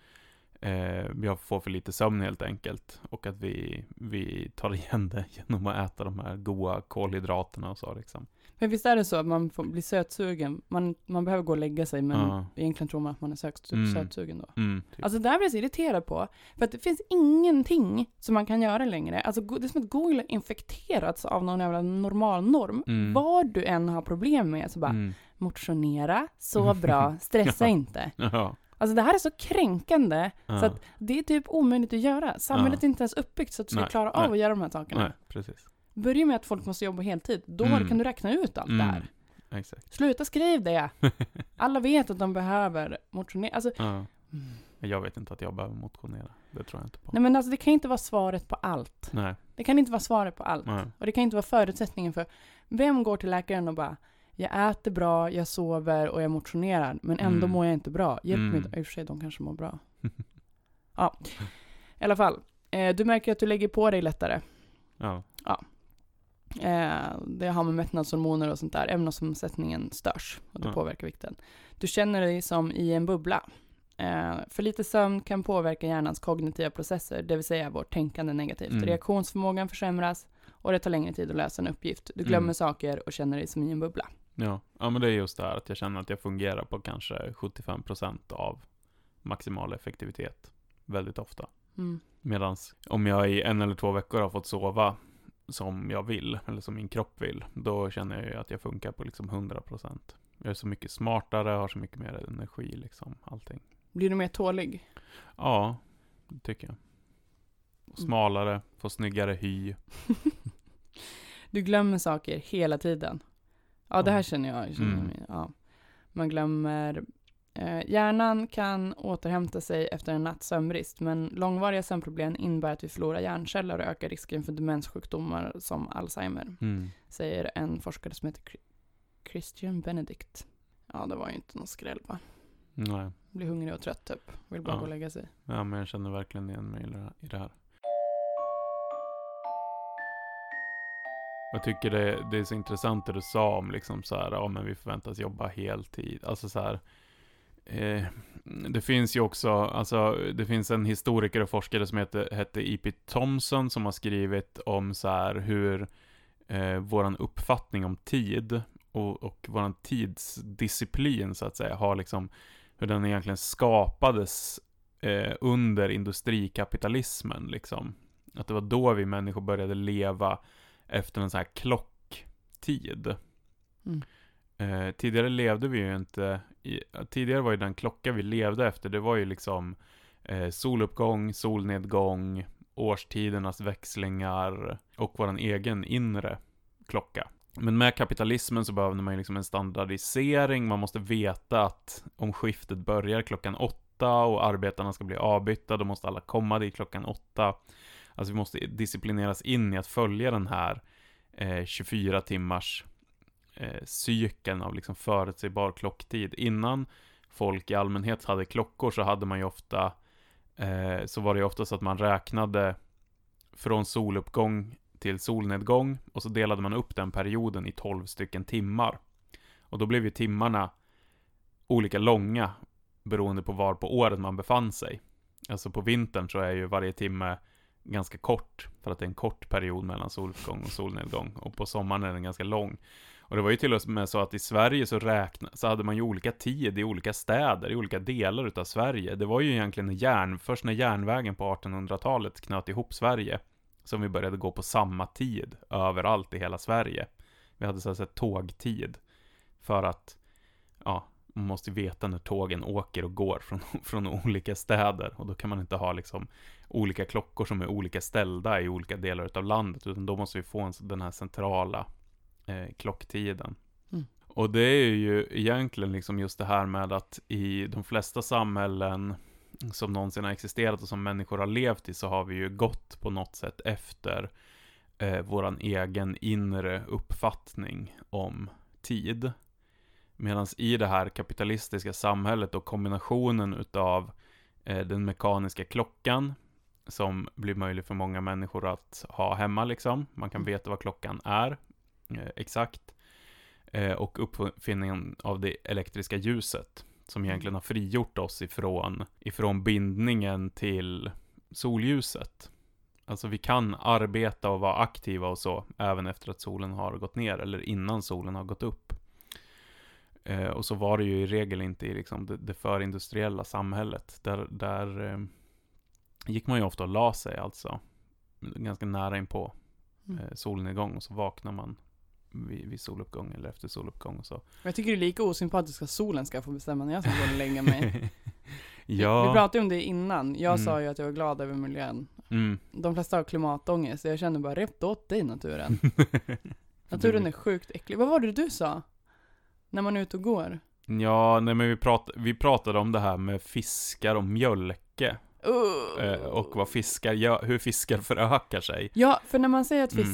S2: eh, vi får för lite sömn helt enkelt. Och att vi, vi tar igen det genom att äta de här goda kolhydraterna och så liksom.
S1: Men visst är det så att man får bli sötsugen? Man, man behöver gå och lägga sig men
S2: Ja.
S1: egentligen tror man att man är söt,
S2: Mm.
S1: sötsugen då.
S2: Mm, typ.
S1: Alltså det där blir jag så irriterad på. För att det finns ingenting som man kan göra längre. Alltså det är som att Google har infekterats av någon jävla normal norm.
S2: Mm.
S1: Vad du än har problem med så bara
S2: Mm.
S1: motionera, så bra, stressa
S2: Ja.
S1: inte.
S2: Ja.
S1: Alltså det här är så kränkande så att det är typ omöjligt att göra. Samhället är inte ens uppbyggt så att du ska
S2: Nej,
S1: klara av
S2: nej.
S1: att göra de här sakerna.
S2: Nej, precis.
S1: Börja med att folk måste jobba heltid. Då
S2: Mm.
S1: kan du räkna ut allt det här.
S2: Mm. Exakt.
S1: Sluta skriv det! Alla vet att de behöver motionera. Alltså,
S2: Ja. Jag vet inte att jag behöver motionera. Det tror jag inte på.
S1: nej men alltså det kan inte vara svaret på allt.
S2: Nej.
S1: Det kan inte vara svaret på allt.
S2: Nej.
S1: Och det kan inte vara förutsättningen för vem går till läkaren och bara jag äter bra, jag sover och jag motionerar men ändå
S2: Mm.
S1: mår jag inte bra. Hjälp mig
S2: Mm.
S1: då. I och för sig, de kanske mår bra. Ja, i alla fall. Eh, du märker att du lägger på dig lättare.
S2: Ja.
S1: Eh, det har med mättnadshormoner och sånt där. Ämnesomsättningen störs och det
S2: Ja.
S1: påverkar vikten. Du känner dig som i en bubbla. Eh, för lite sömn kan påverka hjärnans kognitiva processer, det vill säga vårt tänkande negativt.
S2: Mm.
S1: Reaktionsförmågan försämras och det tar längre tid att lösa en uppgift. Du glömmer
S2: Mm.
S1: saker och känner dig som i en bubbla.
S2: Ja. ja, men det är just det här att jag känner att jag fungerar på kanske 75% av maximal effektivitet. Väldigt ofta.
S1: Mm.
S2: Medan om jag i en eller två veckor har fått sova som jag vill, eller som min kropp vill, då känner jag ju att jag funkar på liksom 100%. Jag är så mycket smartare, har så mycket mer energi liksom, allting.
S1: Blir du mer tålig?
S2: Ja, det tycker jag. Smalare, får snyggare hy.
S1: Du glömmer saker hela tiden. Ja, det här känner jag. Känner
S2: Mm.
S1: ja. Man glömmer... Eh, hjärnan kan återhämta sig efter en natts sömnbrist, men långvariga sömnproblem innebär att vi förlorar hjärnceller och ökar risken för demenssjukdomar som Alzheimer,
S2: Mm.
S1: säger en forskare som heter Chri- Christian Benedict. Ja, det var ju inte någon skräll va?
S2: Nej,
S1: Blir hungrig och trött typ. Vill bara
S2: Ja.
S1: gå och lägga sig.
S2: ja, men jag känner verkligen igen mig i det här- i det här. Jag tycker det, det är så intressant det du sa om liksom så här, ja men vi förväntas jobba heltid. Alltså så här, eh, det finns ju också, alltså det finns en historiker och forskare som heter, hette E.P. Thompson som har skrivit om så här hur eh, våran uppfattning om tid och, och våran tidsdisciplin så att säga har liksom, hur den egentligen skapades eh, under industrikapitalismen liksom. Att det var då vi människor började leva efter en så här klocktid.
S1: Mm.
S2: Eh, tidigare levde vi ju inte, i, tidigare var ju den klocka vi levde efter, det var ju liksom eh, soluppgång, solnedgång, årstidernas växlingar och våran egen inre klocka. Men med kapitalismen så behövde man ju liksom en standardisering, man måste veta att om skiftet börjar klockan åtta och arbetarna ska bli avbytta, då måste alla komma dit klockan åtta. Alltså vi måste disciplineras in i att följa den här eh, 24 timmars eh, cykeln av liksom förutsägbar klocktid. Innan folk i allmänhet hade klockor så hade man ju ofta, eh, så var det ju ofta så att man räknade från soluppgång till solnedgång och så delade man upp den perioden i 12 stycken timmar. Och då blev ju timmarna olika långa beroende på var på året man befann sig. Alltså på vintern så är ju varje timme ganska kort, för att det är en kort period mellan soluppgång och solnedgång. Och på sommaren är den ganska lång. Och det var ju till och med så att i Sverige så räkna, så hade man ju olika tid i olika städer, i olika delar utav Sverige. Det var ju egentligen järn, först när järnvägen på 1800-talet knöt ihop Sverige, som vi började gå på samma tid överallt i hela Sverige. Vi hade så att säga tågtid. För att, ja, man måste veta när tågen åker och går från, från olika städer. Och då kan man inte ha liksom olika klockor som är olika ställda i olika delar utav landet. Utan då måste vi få en, den här centrala eh, klocktiden.
S1: Mm.
S2: Och det är ju egentligen liksom just det här med att i de flesta samhällen som någonsin har existerat och som människor har levt i så har vi ju gått på något sätt efter eh, våran egen inre uppfattning om tid. Medan i det här kapitalistiska samhället och kombinationen utav eh, den mekaniska klockan som blir möjlig för många människor att ha hemma liksom. Man kan veta vad klockan är exakt. Eh, och uppfinningen av det elektriska ljuset som egentligen har frigjort oss ifrån, ifrån bindningen till solljuset. Alltså vi kan arbeta och vara aktiva och så, även efter att solen har gått ner, eller innan solen har gått upp. Eh, och så var det ju i regel inte i liksom det, det förindustriella samhället. Där, där eh, gick man ju ofta och la sig, alltså ganska nära inpå
S1: Mm.
S2: eh, solnedgång, och så vaknar man vid, vid soluppgång eller efter soluppgång och så.
S1: Jag tycker det är lika osympatiskt att solen ska få bestämma när jag ska gå och lägga mig.
S2: ja.
S1: Vi pratade ju om det innan. Jag
S2: Mm.
S1: sa ju att jag var glad över miljön.
S2: Mm.
S1: De flesta har klimatångest. Jag känner bara, rätt åt dig naturen. Naturen är sjukt äcklig. Vad var det du sa? När man är ute och går?
S2: Ja, nej men vi, prat, vi pratade om det här med fiskar och mjölke.
S1: Uh.
S2: Och vad fiskar gör, hur fiskar förökar sig.
S1: Ja, för när man säger att
S2: Mm.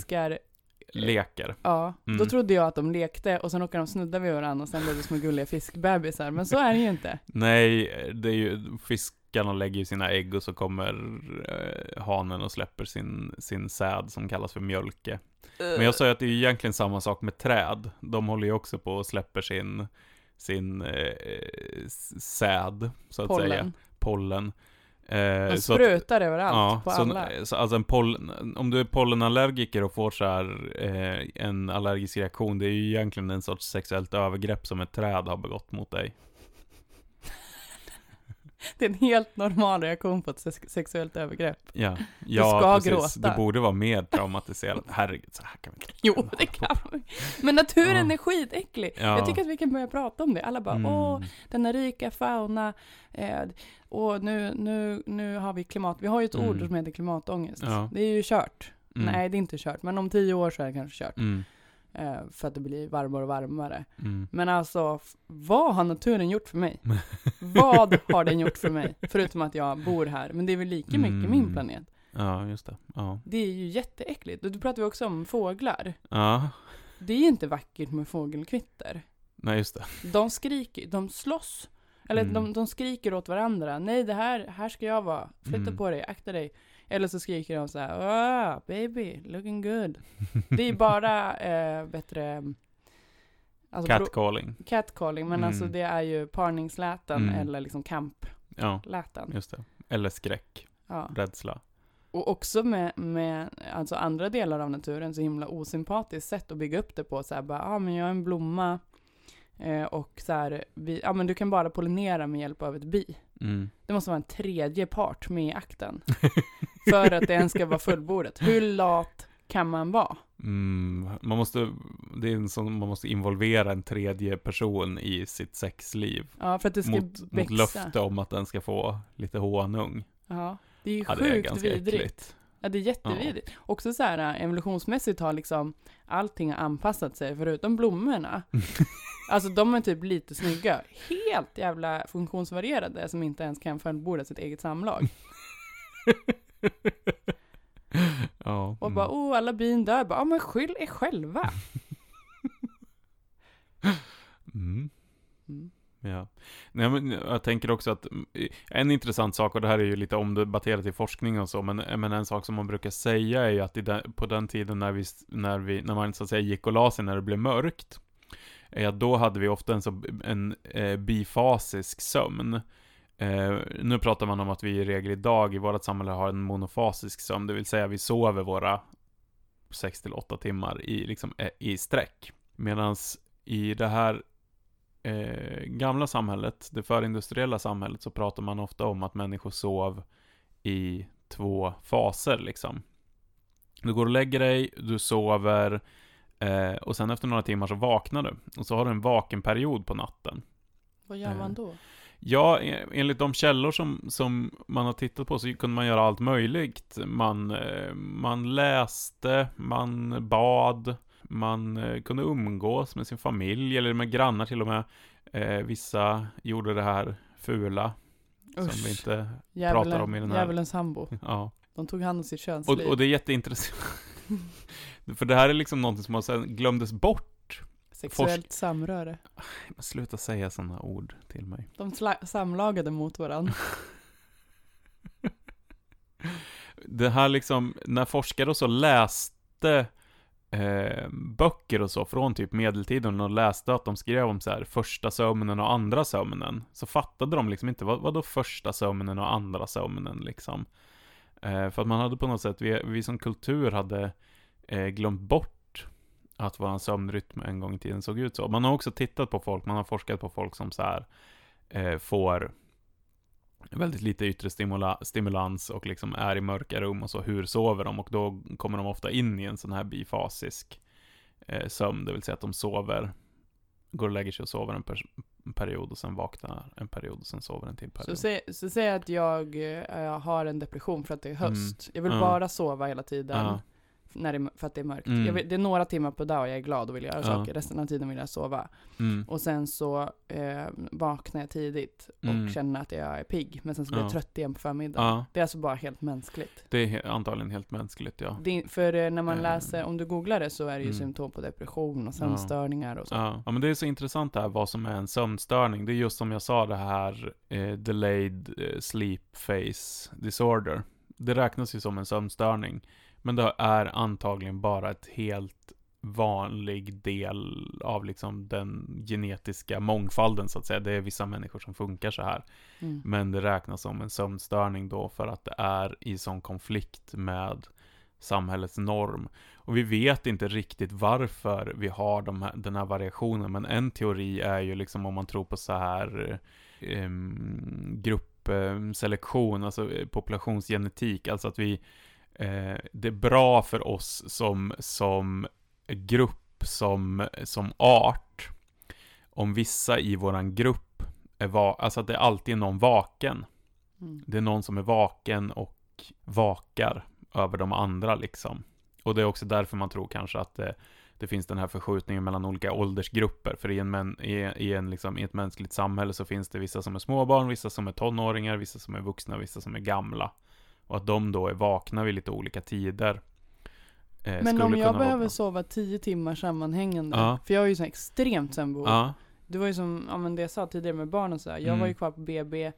S2: Leker.
S1: ja,
S2: Mm.
S1: då trodde jag att de lekte och sen råkade de snudda vid varandra och sen blev det små gulliga fiskbebisar. Men så är det ju inte.
S2: Nej, det är ju, fiskarna lägger ju sina ägg och så kommer eh, hanen och släpper sin, sin säd som kallas för mjölke. Men jag sa ju att det är egentligen samma sak med träd. De håller ju också på och släpper sin, sin eh, säd, så att säga.
S1: Pollen.
S2: Eh,
S1: De
S2: så att-
S1: sprutar överallt, på
S2: så,
S1: alla.
S2: så alltså en pollen, om du är pollenallergiker och får så här, eh, en allergisk reaktion, det är ju egentligen en sorts sexuellt övergrepp som ett träd har begått mot dig.
S1: Det är en helt normal reaktion på ett sex- sexuellt övergrepp.
S2: Ja, ja
S1: ska
S2: precis.
S1: gråta.
S2: Du borde vara mer traumatiserad. Herregud, så här kan vi inte
S1: Jo, det kan vi. Men naturen
S2: Ja.
S1: är skitäcklig.
S2: Ja.
S1: Jag tycker att vi kan börja prata om det. Alla bara,
S2: Mm.
S1: åh, denna rika fauna. Eh, och nu, nu, nu har vi klimat. Vi har ju ett
S2: Mm.
S1: ord som heter klimatångest.
S2: Ja.
S1: Det är ju kört.
S2: Mm.
S1: Nej, det är inte kört. Men om tio år så är det kanske kört.
S2: Mm.
S1: Eh, för att det blir varmare och varmare.
S2: Mm.
S1: Men alltså, vad har naturen gjort för mig? vad har den gjort för mig? Förutom att jag bor här. Men det är väl lika mycket
S2: Mm.
S1: min planet.
S2: Ja, just det. Ja.
S1: Det är ju jätteäckligt. Och då pratar vi också om fåglar.
S2: Ja,
S1: Det är inte vackert med fågelkvitter.
S2: nej just det.
S1: De skriker, de slåss. Eller
S2: Mm.
S1: de, de skriker åt varandra. Nej, det här, här ska jag vara. Flytta
S2: Mm.
S1: på dig, akta dig. Eller så skriker de så här, ah, baby, looking good. Det är bara eh, bättre... Alltså,
S2: Catcalling.
S1: catcalling, men
S2: Mm.
S1: alltså det är ju parningsläten
S2: Mm.
S1: eller liksom kampläten.
S2: Ja, just det. Eller skräck,
S1: Ja.
S2: rädsla.
S1: Och också med, med alltså andra delar av naturen så himla osympatiskt sätt att bygga upp det på. Så här, bara, ah, men jag är en blomma eh, och så här, vi, ah, men du kan bara pollinera med hjälp av ett bi.
S2: Mm.
S1: Det måste vara en tredje part med i akten. för att det ens ska vara fullbordat. Hur lat kan man vara?
S2: Mm, man måste, det är en sån, man måste involvera en tredje person i sitt sexliv.
S1: Ja, för att det ska
S2: Mot, mot
S1: växa.
S2: löfte om att den ska få lite honung.
S1: Ja, det är ju
S2: Ja, det är
S1: sjukt vidrigt.
S2: äckligt.
S1: Ja, det är jättevidrigt. Också så här äh, evolutionsmässigt har liksom allting anpassat sig förutom blommorna. alltså de är typ lite snygga. Helt jävla funktionsvarierade som inte ens kan fullborda sitt eget samlag.
S2: ja.
S1: Och
S2: mm.
S1: bara, oh alla bin dör. Bara, ja men skyll er själva.
S2: Mm.
S1: Mm.
S2: Ja. Nej, men jag tänker också att mm, en intressant sak, och det här är ju lite omdebatterat i forskning och så, men, men en sak som man brukar säga är ju att den, på den tiden när, vi, när, vi, när man så att säga gick och la sig när det blev mörkt, är att då hade vi ofta en, så, en eh, bifasisk sömn. Eh, nu pratar man om att vi i regel idag i vårt samhälle har en monofasisk sömn, det vill säga vi sover våra 6-8 timmar i, liksom, eh, i sträck. Medan i det här eh, gamla samhället, det förindustriella samhället, så pratar man ofta om att människor sov i två faser liksom. Du går och lägger dig, du sover eh, och sen efter några timmar så vaknar du. Och så har du en vakenperiod på natten.
S1: Vad gör
S2: Eh.
S1: man då?
S2: Ja, e- enligt de källor som, som man har tittat på så kunde man göra allt möjligt. Man, eh, man läste, man bad, man eh, kunde umgås med sin familj eller med grannar till och med. Eh, vissa gjorde det här fula, som vi
S1: Usch,
S2: inte...
S1: djävulen,
S2: om i den här-
S1: djävulens sambo.
S2: Ja.
S1: De tog hand om sitt
S2: Och,
S1: könsliv.
S2: och det är jätteintressant. För det här är liksom någonting som sen glömdes bort
S1: Sexuellt samröre.
S2: Men sluta säga sådana ord till mig.
S1: De samlagade mot varandra.
S2: Det här liksom, när forskare och så läste eh, böcker och så från typ medeltiden och läste att de skrev om så här första sömnen och andra sömnen, så fattade de liksom inte vad, vad då första sömnen och andra sömnen liksom. Eh, för att man hade på något sätt, vi, vi som kultur hade eh, glömt bort att vår sömnrytm en gång i tiden såg ut så. Man har också tittat på folk, man har forskat på folk som så här eh, får väldigt lite yttre stimula stimulans och liksom är i mörka rum och så, hur sover de? Och då kommer de ofta in i en sån här bifasisk eh, sömn, det vill säga att de sover, går och lägger sig och sover en, per en period och sen vaknar en period och sen sover en till period.
S1: Så säg, så säg att jag eh, har en depression för att det är höst. Jag vill
S2: Ja.
S1: bara sova hela tiden.
S2: Ja.
S1: När det, är- för att det är mörkt.
S2: Mm.
S1: Vill, det är några timmar per dag och jag är glad och vill göra
S2: Ja.
S1: saker. Resten av tiden vill jag sova.
S2: Mm.
S1: Och sen så eh, vaknar jag tidigt och
S2: Mm.
S1: känner att jag är pigg. Men sen så blir
S2: Ja.
S1: jag trött igen på förmiddagen.
S2: Ja,
S1: Det är alltså bara helt mänskligt.
S2: det är he- antagligen helt mänskligt, ja.
S1: Det, för eh, när man
S2: Eh.
S1: läser, om du googlar det så är det ju
S2: Mm.
S1: symptom på depression och sömnstörningar och så.
S2: Ja. men det är så intressant det här vad som är en sömnstörning. Det är just som jag sa det här eh, delayed eh, sleep phase disorder. Det räknas ju som en sömnstörning. Men det är antagligen bara ett helt vanlig del av liksom den genetiska mångfalden så att säga. Det är vissa människor som funkar så här.
S1: Mm.
S2: Men det räknas som en sömnstörning då för att det är i sån konflikt med samhällets norm. Och vi vet inte riktigt varför vi har de här, den här variationen, men en teori är ju liksom om man tror på så här um, gruppselektion, alltså populationsgenetik, alltså att vi det är bra för oss som, som grupp, som, som art, om vissa i våran grupp är va- alltså att det alltid är någon vaken.
S1: Mm.
S2: Det är någon som är vaken och vakar över de andra liksom. Och det är också därför man tror kanske att det, det finns den här förskjutningen mellan olika åldersgrupper. För i, en män, i, i, en, liksom, i ett mänskligt samhälle så finns det vissa som är småbarn, vissa som är tonåringar, vissa som är vuxna, vissa som är gamla. Och att de då är vakna vid lite olika tider. eh,
S1: Men om jag behöver
S2: bra.
S1: sova tio timmar sammanhängande,
S2: Ja.
S1: för jag är ju så extremt sömnbehov.
S2: Ja,
S1: Det var ju som, ja men det jag sa tidigare med barnen så här. jag
S2: Mm.
S1: var ju kvar på BB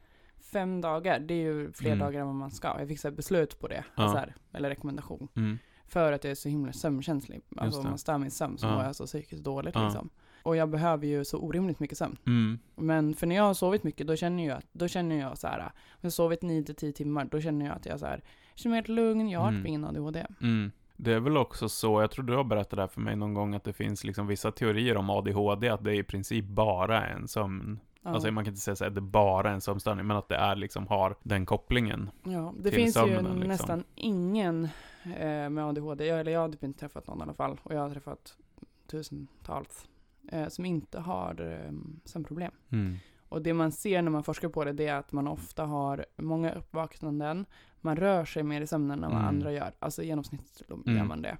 S1: fem dagar, det är ju fler
S2: Mm.
S1: dagar än vad man ska. Jag fick så beslut på det,
S2: Ja.
S1: så här, eller rekommendation.
S2: mm,
S1: För att jag är så himla sömnkänslig. Alltså om man stör min sömn så
S2: Ja.
S1: mår jag så psykiskt dåligt liksom. Och jag behöver ju så orimligt mycket sömn.
S2: mm,
S1: Men för när jag har sovit mycket, då känner jag, då känner jag så här, om jag har sovit 9-10 timmar, då känner jag att jag så här, känner mig helt lugn, jag har
S2: Mm.
S1: typ ingen ADHD.
S2: mm. Det är väl också så, jag tror du har berättat det här för mig någon gång, att det finns liksom vissa teorier om ADHD, att det i princip bara är en sömn
S1: Ja.
S2: Alltså man kan inte säga så att det bara är en sömnstörning, men att det är liksom har den kopplingen.
S1: Ja, det finns ju
S2: sömnen, liksom.
S1: nästan ingen eh, med ADHD, jag, eller jag har typ inte träffat någon i alla fall, och jag har träffat tusentals, eh, som inte har eh, sömnproblem. Och det man ser när man forskar på det, det är att man ofta har många uppvaknanden, man rör sig mer i sömnen än vad
S2: Mm.
S1: andra gör, alltså i genomsnitt gör
S2: Mm.
S1: man det.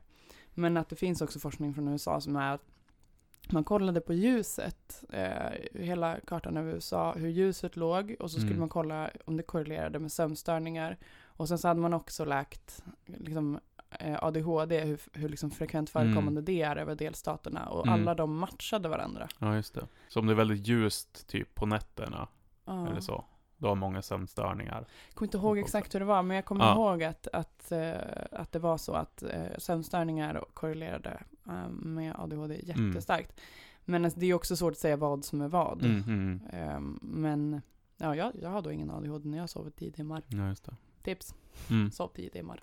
S1: Men att det finns också forskning från USA som är att man kollade på ljuset, eh, hela kartan över USA, hur ljuset låg och så skulle
S2: Mm.
S1: man kolla om det korrelerade med sömnstörningar. Och sen så hade man också läkt liksom, ADHD, hur, hur liksom frekvent förekommande det är över delstaterna. Och
S2: Mm.
S1: alla de matchade varandra.
S2: Ja, just det. Så om det är väldigt ljust, typ på nätterna,
S1: Ja.
S2: eller så, då har många sömnstörningar.
S1: Jag kommer inte ihåg exakt hur det var, men jag kommer
S2: Ja.
S1: ihåg att, att, eh, att det var så att uh, sömnstörningar korrelerade eh, med ADHD jättestarkt. Men alltså, det är också svårt att säga vad som är vad.
S2: Mm, mm.
S1: Ehm, men ja, jag, jag har då ingen ADHD när jag sover 10 timmar.
S2: Ja.
S1: Tips,
S2: Mm.
S1: sov 10 timmar.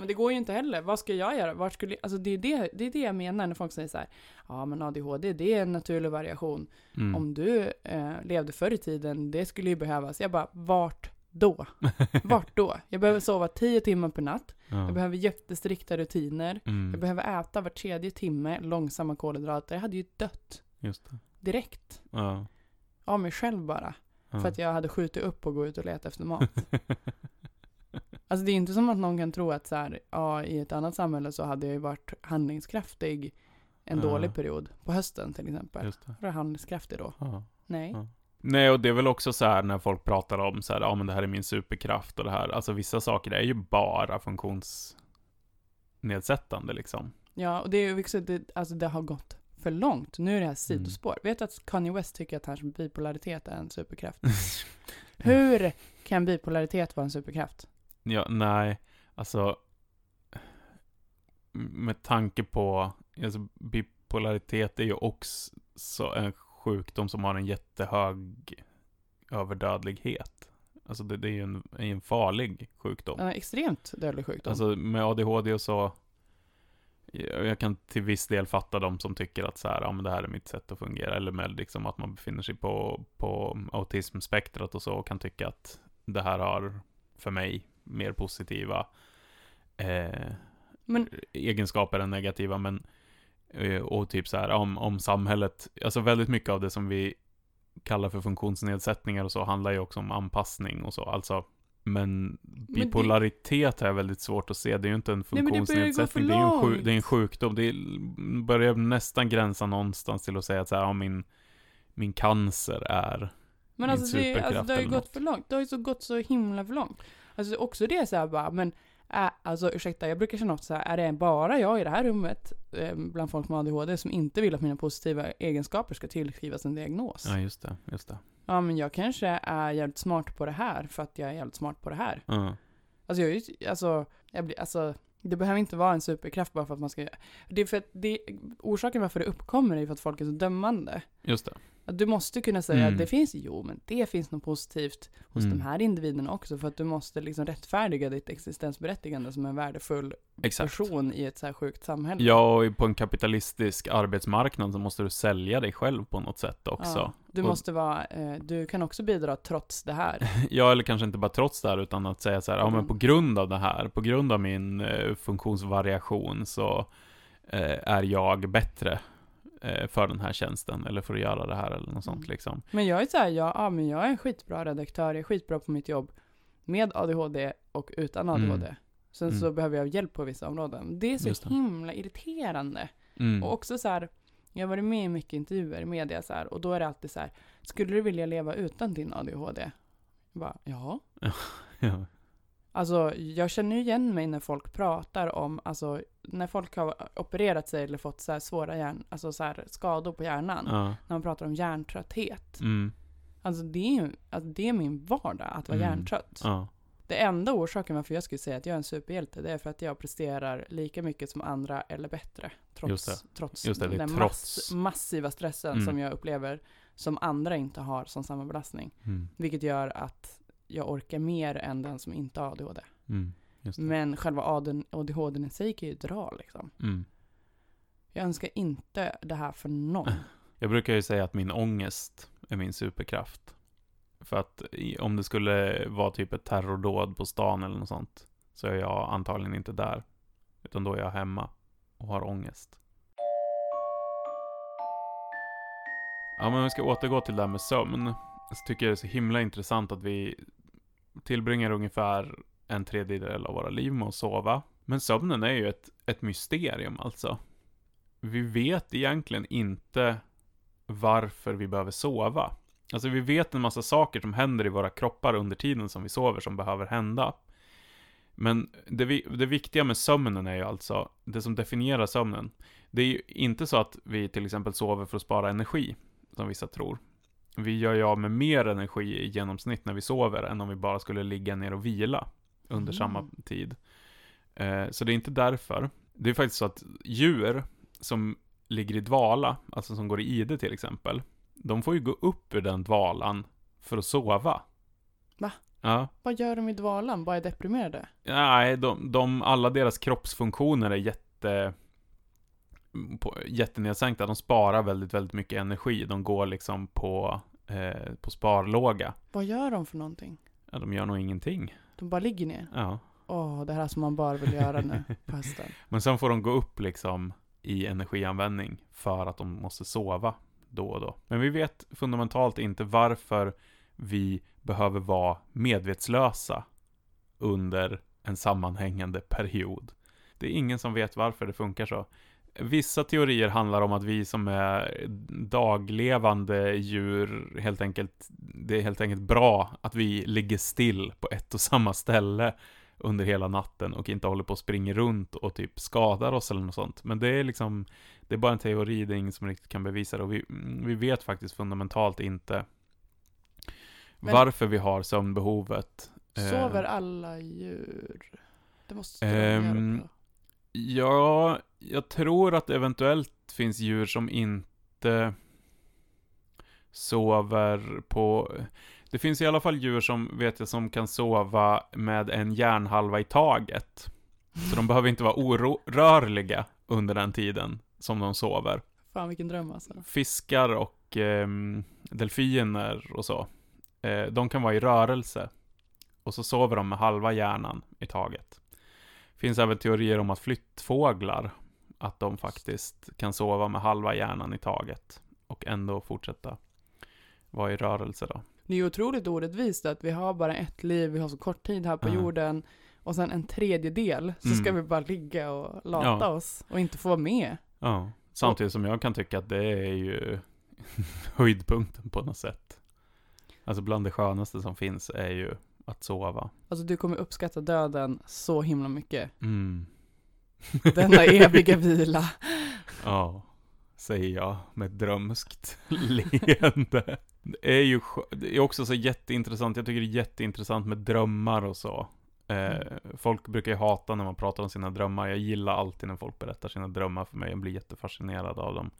S1: Men det går ju inte heller. Vad ska jag göra? Vart skulle, alltså det, är det, det är det jag menar när folk säger så här. Ja men ADHD det är en naturlig variation.
S2: Mm.
S1: Om du eh, levde förr i tiden, det skulle ju behövas. Jag bara, vart då? Vart då? Jag behöver sova 10 timmar per natt.
S2: ja.
S1: Jag behöver jättestrikta rutiner.
S2: mm.
S1: Jag behöver äta var tredje timme långsamma kolhydrater. Jag hade ju dött direkt.
S2: Ja.
S1: Av mig själv bara.
S2: ja.
S1: För att jag hade skjutit upp och gå ut och leta efter mat. Alltså det är inte som att någon kan tro att så här, ja, i ett annat samhälle så hade jag ju varit handlingskraftig en
S2: Ja.
S1: dålig period. På hösten till exempel.
S2: Just det.
S1: Var jag handlingskraftig då?
S2: Ja.
S1: Nej.
S2: Ja. Nej, och det är väl också så här när folk pratar om så här, ja men det här är min superkraft och det här. Alltså vissa saker är ju bara funktionsnedsättande liksom.
S1: Ja, och det är ju också, det, alltså det har gått för långt. Nu är det här sidospår. Vet du att Kanye West tycker att hans bipolaritet är en superkraft? Hur kan bipolaritet vara en superkraft?
S2: Ja, nej, alltså med tanke på, alltså bipolaritet är ju också en sjukdom som har en jättehög överdödlighet. Alltså det, det är ju en, en farlig sjukdom.
S1: En extremt dödlig sjukdom.
S2: Alltså med ADHD och så, jag kan till viss del fatta de som tycker att så här, ja men det här är mitt sätt att fungera, eller med liksom att man befinner sig på, på autismspektrat och så, och kan tycka att det här har för mig mer positiva eh, men, egenskaper än negativa, men eh, och typ så här om, om samhället, alltså väldigt mycket av det som vi kallar för funktionsnedsättningar och så handlar ju också om anpassning och så, alltså men bipolaritet det... är väldigt svårt att se. Det är ju inte en funktionsnedsättning. Det, det, är en det är en sjukdom. Det börjar nästan gränsa någonstans till att säga att så här, ja, min, min cancer är
S1: Men alltså det, alltså det har ju gått för långt. Det har ju så gått så himla för långt. Alltså också det så här bara, men Äh, alltså ursäkta, jag brukar känna också så här, är det bara jag i det här rummet eh, bland folk med ADHD som inte vill att mina positiva egenskaper ska tillskrivas en diagnos?
S2: Ja, just det, just det.
S1: Ja, men jag kanske är jävligt smart på det här för att jag är jävligt smart på det här. Mm. Alltså, jag alltså, jag blir, alltså, det behöver inte vara en superkraft bara för att man ska... Det är för att det, orsaken varför det uppkommer är för att folk är så dömande.
S2: Just det.
S1: Du måste kunna säga mm. att det finns, jo men det finns något positivt hos mm. de här individerna också. För att du måste liksom rättfärdiga ditt existensberättigande som en värdefull Exakt. person i ett så här sjukt samhälle.
S2: Ja, och på en kapitalistisk arbetsmarknad så måste du sälja dig själv på något sätt också. Ja,
S1: du måste vara, eh, du kan också bidra trots det här.
S2: ja, eller kanske inte bara trots det här, utan att säga så här, mm. ja men på grund av det här, på grund av min eh, funktionsvariation så eh, är jag bättre för den här tjänsten eller för att göra det här eller något sånt mm. liksom.
S1: Men jag är så här, ja, ja, men jag är en skitbra redaktör, jag är skitbra på mitt jobb med ADHD och utan ADHD. Mm. Sen mm. så behöver jag hjälp på vissa områden. Det är så det. himla irriterande. Mm. Och också så här, jag har varit med i mycket intervjuer i media så här, och då är det alltid så här, skulle du vilja leva utan din ADHD? Jag bara, ja. ja. Alltså, jag känner ju igen mig när folk pratar om, alltså, när folk har opererat sig eller fått så svåra hjärn, alltså så skador på hjärnan. Ja. När man pratar om hjärntrötthet. Mm. Alltså, det är, alltså, det är min vardag, att vara mm. hjärntrött. Ja. Det enda orsaken varför jag skulle säga att jag är en superhjälte, det är för att jag presterar lika mycket som andra eller bättre. Trots, Just det. trots Just det, det den trots. Mass, massiva stressen mm. som jag upplever, som andra inte har som samma belastning. Mm. Vilket gör att jag orkar mer än den som inte har ADHD. Mm, Men själva ADHD i sig kan ju dra liksom. Mm. Jag önskar inte det här för någon.
S2: Jag brukar ju säga att min ångest är min superkraft. För att om det skulle vara typ ett terrordåd på stan eller något sånt, så är jag antagligen inte där. Utan då är jag hemma och har ångest. Ja, men om vi ska återgå till det här med sömn, så tycker jag det är så himla intressant att vi tillbringar ungefär en tredjedel av våra liv med att sova. Men sömnen är ju ett, ett mysterium alltså. Vi vet egentligen inte varför vi behöver sova. Alltså vi vet en massa saker som händer i våra kroppar under tiden som vi sover som behöver hända. Men det, det viktiga med sömnen är ju alltså, det som definierar sömnen, det är ju inte så att vi till exempel sover för att spara energi, som vissa tror vi gör ju av med mer energi i genomsnitt när vi sover än om vi bara skulle ligga ner och vila under mm. samma tid. Eh, så det är inte därför. Det är faktiskt så att djur som ligger i dvala, alltså som går i ide till exempel, de får ju gå upp ur den dvalan för att sova.
S1: Va? Ja. Vad gör de i dvalan? Bara är deprimerade?
S2: Nej, de, de, alla deras kroppsfunktioner är jätte på, jättenedsänkta. De sparar väldigt, väldigt mycket energi. De går liksom på, eh, på sparlåga.
S1: Vad gör de för någonting?
S2: Ja, de gör nog ingenting.
S1: De bara ligger ner? Ja. Åh, oh, det här som man bara vill göra nu på hösten.
S2: Men sen får de gå upp liksom i energianvändning för att de måste sova då och då. Men vi vet fundamentalt inte varför vi behöver vara medvetslösa under en sammanhängande period. Det är ingen som vet varför det funkar så. Vissa teorier handlar om att vi som är daglevande djur helt enkelt, det är helt enkelt bra att vi ligger still på ett och samma ställe under hela natten och inte håller på och springer runt och typ skadar oss eller något sånt. Men det är liksom, det är bara en teori, det är ingen som riktigt kan bevisa det och vi, vi vet faktiskt fundamentalt inte
S1: Men-
S2: varför vi har sömnbehovet. Eh,
S1: Sover alla djur? Det måste
S2: Ehm,
S1: göra.
S2: Ja, jag tror att det eventuellt finns djur som inte sover på... Det finns i alla fall djur som, vet jag, som kan sova med en hjärnhalva i taget. Så de behöver inte vara orörliga under den tiden som de sover.
S1: Fan vilken dröm alltså.
S2: Fiskar och ehm, delfiner och så, eh, de kan vara i rörelse. Och så sover de med halva hjärnan i taget. Finns även teorier om att flyttfåglar, att de faktiskt kan sova med halva hjärnan i taget. Och ändå fortsätta vara i rörelse då.
S1: Det är ju otroligt orättvist att vi har bara ett liv, vi har så kort tid här på
S2: Ja.
S1: jorden och sen en tredjedel så
S2: Mm.
S1: ska vi bara ligga och lata
S2: Ja.
S1: oss och inte få vara med.
S2: Ja, samtidigt som jag kan tycka att det är ju höjdpunkten på något sätt. Alltså bland det skönaste som finns är ju att sova.
S1: Alltså du kommer uppskatta döden så himla mycket.
S2: Mm.
S1: Denna eviga vila.
S2: Ja, säger jag med ett drömskt leende. Det är ju det är också så jätteintressant, jag tycker det är jätteintressant med drömmar och så. Eh, folk brukar ju hata när man pratar om sina drömmar, jag gillar alltid när folk berättar sina drömmar för mig, jag blir jättefascinerad av dem.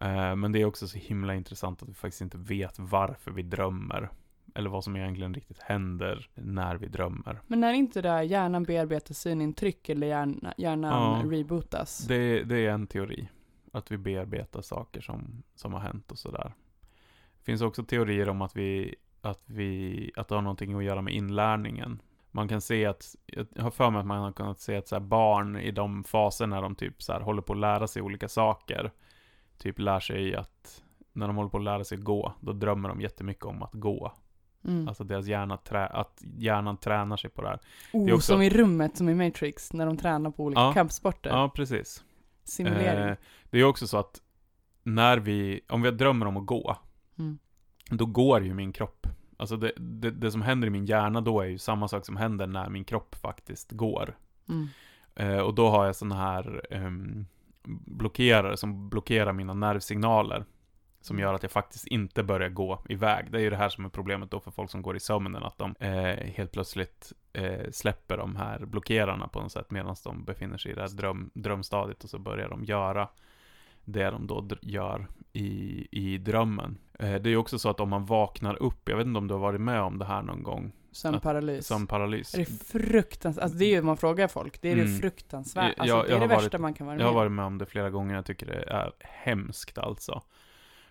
S2: Eh, men det är också så himla intressant att vi faktiskt inte vet varför vi drömmer. Eller vad som egentligen riktigt händer när vi drömmer.
S1: Men när inte det hjärnan bearbetar synintryck eller hjärna, hjärnan
S2: Ja.
S1: rebootas.
S2: Det, det är en teori. Att vi bearbetar saker som, som har hänt och sådär. Det finns också teorier om att vi, att vi, att det har någonting att göra med inlärningen. Man kan se att, jag har för mig att man har kunnat se att så barn i de faser när de typ så håller på att lära sig olika saker, typ lär sig att, när de håller på att lära sig gå, då drömmer de jättemycket om att gå.
S1: Mm.
S2: Alltså deras hjärna, trä, att hjärnan tränar sig på det här.
S1: oh,
S2: det är också-
S1: Som i rummet, som i Matrix, när de tränar på olika
S2: Ja.
S1: kampsporter.
S2: Ja, precis.
S1: Simulering.
S2: Eh, det är också så att när vi, om vi drömmer om att gå,
S1: Mm.
S2: då går ju min kropp. Alltså det, det, det som händer i min hjärna då är ju samma sak som händer när min kropp faktiskt går.
S1: Mm.
S2: Eh, och då har jag sådana här ehm, blockerare som blockerar mina nervsignaler. Som gör att jag faktiskt inte börjar gå iväg. Det är ju det här som är problemet då för folk som går i sömnen, att de eh, helt plötsligt eh, släpper de här blockerarna på något sätt medan de befinner sig i det här dröm, drömstadiet och så börjar de göra det de då gör i, i drömmen. Eh, det är ju också så att om man vaknar upp, jag vet inte om du har varit med om det här någon gång,
S1: Sömnparalys.
S2: som paralys.
S1: Är det fruktansvärt? Alltså det är ju, man frågar folk, det är
S2: Mm.
S1: det fruktansvärt.
S2: Jag-
S1: Alltså
S2: jag
S1: det är det värsta
S2: varit-
S1: man kan vara
S2: Jag har
S1: med
S2: varit med om det flera gånger, jag tycker det är hemskt alltså.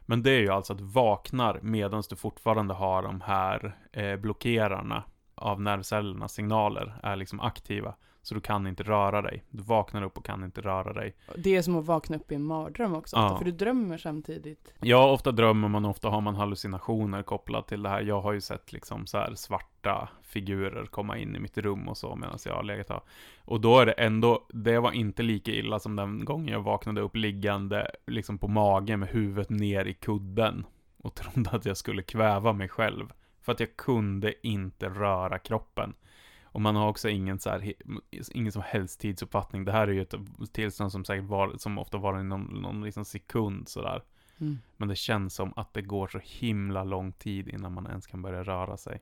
S2: Men det är ju alltså att du vaknar medan du fortfarande har de här eh, blockerarna av nervcellernas signaler är liksom aktiva. Så du kan inte röra dig. Du vaknar upp och kan inte röra dig.
S1: Det är som att vakna upp i en mardröm också,
S2: Ja.
S1: ofta, för du drömmer samtidigt.
S2: Ja, ofta drömmer man, ofta har man hallucinationer kopplat till det här. Jag har ju sett liksom så här svarta figurer komma in i mitt rum och så medan jag har legat här. Och då är det ändå, det var inte lika illa som den gången jag vaknade upp liggande liksom på magen med huvudet ner i kudden och trodde att jag skulle kväva mig själv. För att jag kunde inte röra kroppen. Och man har också ingen, så här, ingen som helst tidsuppfattning. Det här är ju ett tillstånd som säkert var, som ofta var i någon, någon liksom sekund sådär.
S1: Mm.
S2: Men det känns som att det går så himla lång tid innan man ens kan börja röra sig.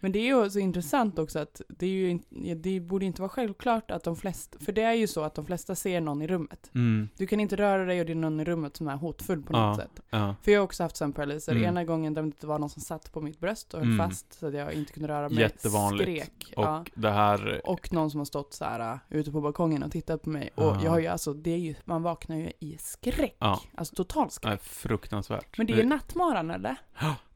S1: Men det är ju så intressant också att det, är ju, ja, det borde inte vara självklart att de flesta, för det är ju så att de flesta ser någon i rummet.
S2: Mm.
S1: Du kan inte röra dig och det är någon i rummet som är hotfull på något
S2: Ja.
S1: sätt.
S2: Ja.
S1: För jag har också haft sömnparalyser.
S2: Mm.
S1: Ena gången där det var någon som satt på mitt bröst och höll
S2: Mm.
S1: fast så att jag inte kunde röra mig.
S2: Jättevanligt.
S1: Skrek.
S2: Och
S1: ja.
S2: det här,
S1: Och någon som har stått så här uh, ute på balkongen och tittat på mig. Och
S2: Ja.
S1: jag har ju alltså, det är ju, man vaknar ju i skräck.
S2: Ja.
S1: Alltså total skräck.
S2: är fruktansvärt.
S1: Men det är ju nattmaran eller?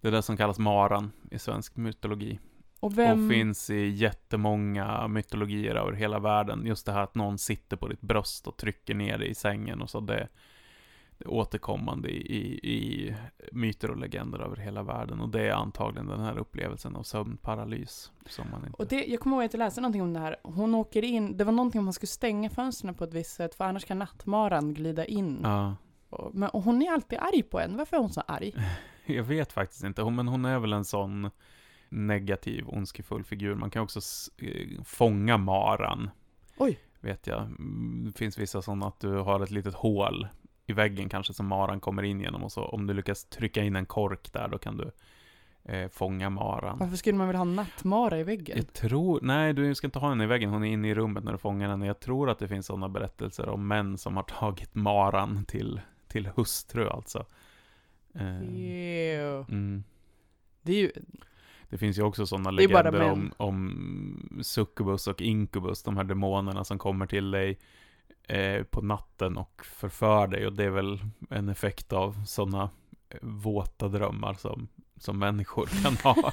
S2: Det är det som kallas maran i svensk mytologi.
S1: Och vem...
S2: Och finns i jättemånga mytologier över hela världen. Just det här att någon sitter på ditt bröst och trycker ner dig i sängen och så. Det, det är återkommande i, i, i myter och legender över hela världen. Och det är antagligen den här upplevelsen av sömnparalys. Som man inte...
S1: Och det, jag kommer ihåg att jag läste någonting om det här. Hon åker in, det var någonting om man skulle stänga fönstren på ett visst sätt för annars kan nattmaran glida in.
S2: Ja.
S1: Och, men, och hon är alltid arg på en. Varför är hon så arg?
S2: Jag vet faktiskt inte, hon, men hon är väl en sån negativ, ondskefull figur. Man kan också eh, fånga maran.
S1: Oj.
S2: Vet jag. Mm, Det finns vissa sådana att du har ett litet hål i väggen kanske som maran kommer in genom och så om du lyckas trycka in en kork där då kan du eh, fånga maran.
S1: Varför skulle man vilja ha nattmara i väggen?
S2: Jag tror, nej du ska inte ha henne i väggen, hon är inne i rummet när du fångar henne. Jag tror att det finns sådana berättelser om män som har tagit maran till, till hustru alltså.
S1: Ew.
S2: mm.
S1: Det är ju,
S2: Det finns ju också sådana legender om, om succubus och incubus, de här demonerna som kommer till dig eh, på natten och förför dig. Och det är väl en effekt av sådana eh, våta drömmar som, som människor kan ha.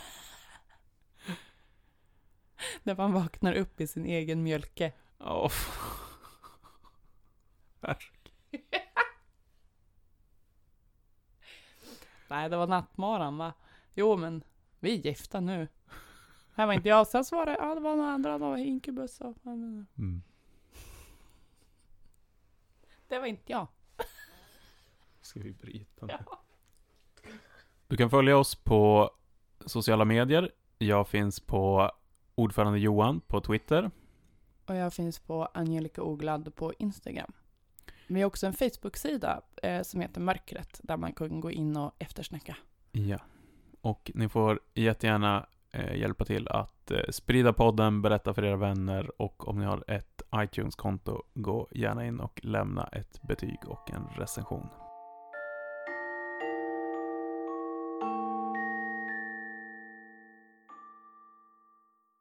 S1: när man vaknar upp i sin egen mjölke.
S2: Åh.
S1: Nej, det var nattmaran va? Jo, men vi är gifta nu. Här var inte jag. Sen så var det, ja det var några andra, det var inkubus och...
S2: Mm.
S1: Det var inte jag.
S2: Ska vi bryta nu?
S1: Ja.
S2: Du kan följa oss på sociala medier. Jag finns på ordförande Johan på Twitter.
S1: Och jag finns på Angelica Oglad på Instagram. Vi har också en Facebook-sida eh, som heter Mörkret, där man kan gå in och eftersnacka.
S2: Ja. Och ni får jättegärna eh, hjälpa till att eh, sprida podden, berätta för era vänner och om ni har ett iTunes-konto, gå gärna in och lämna ett betyg och en recension.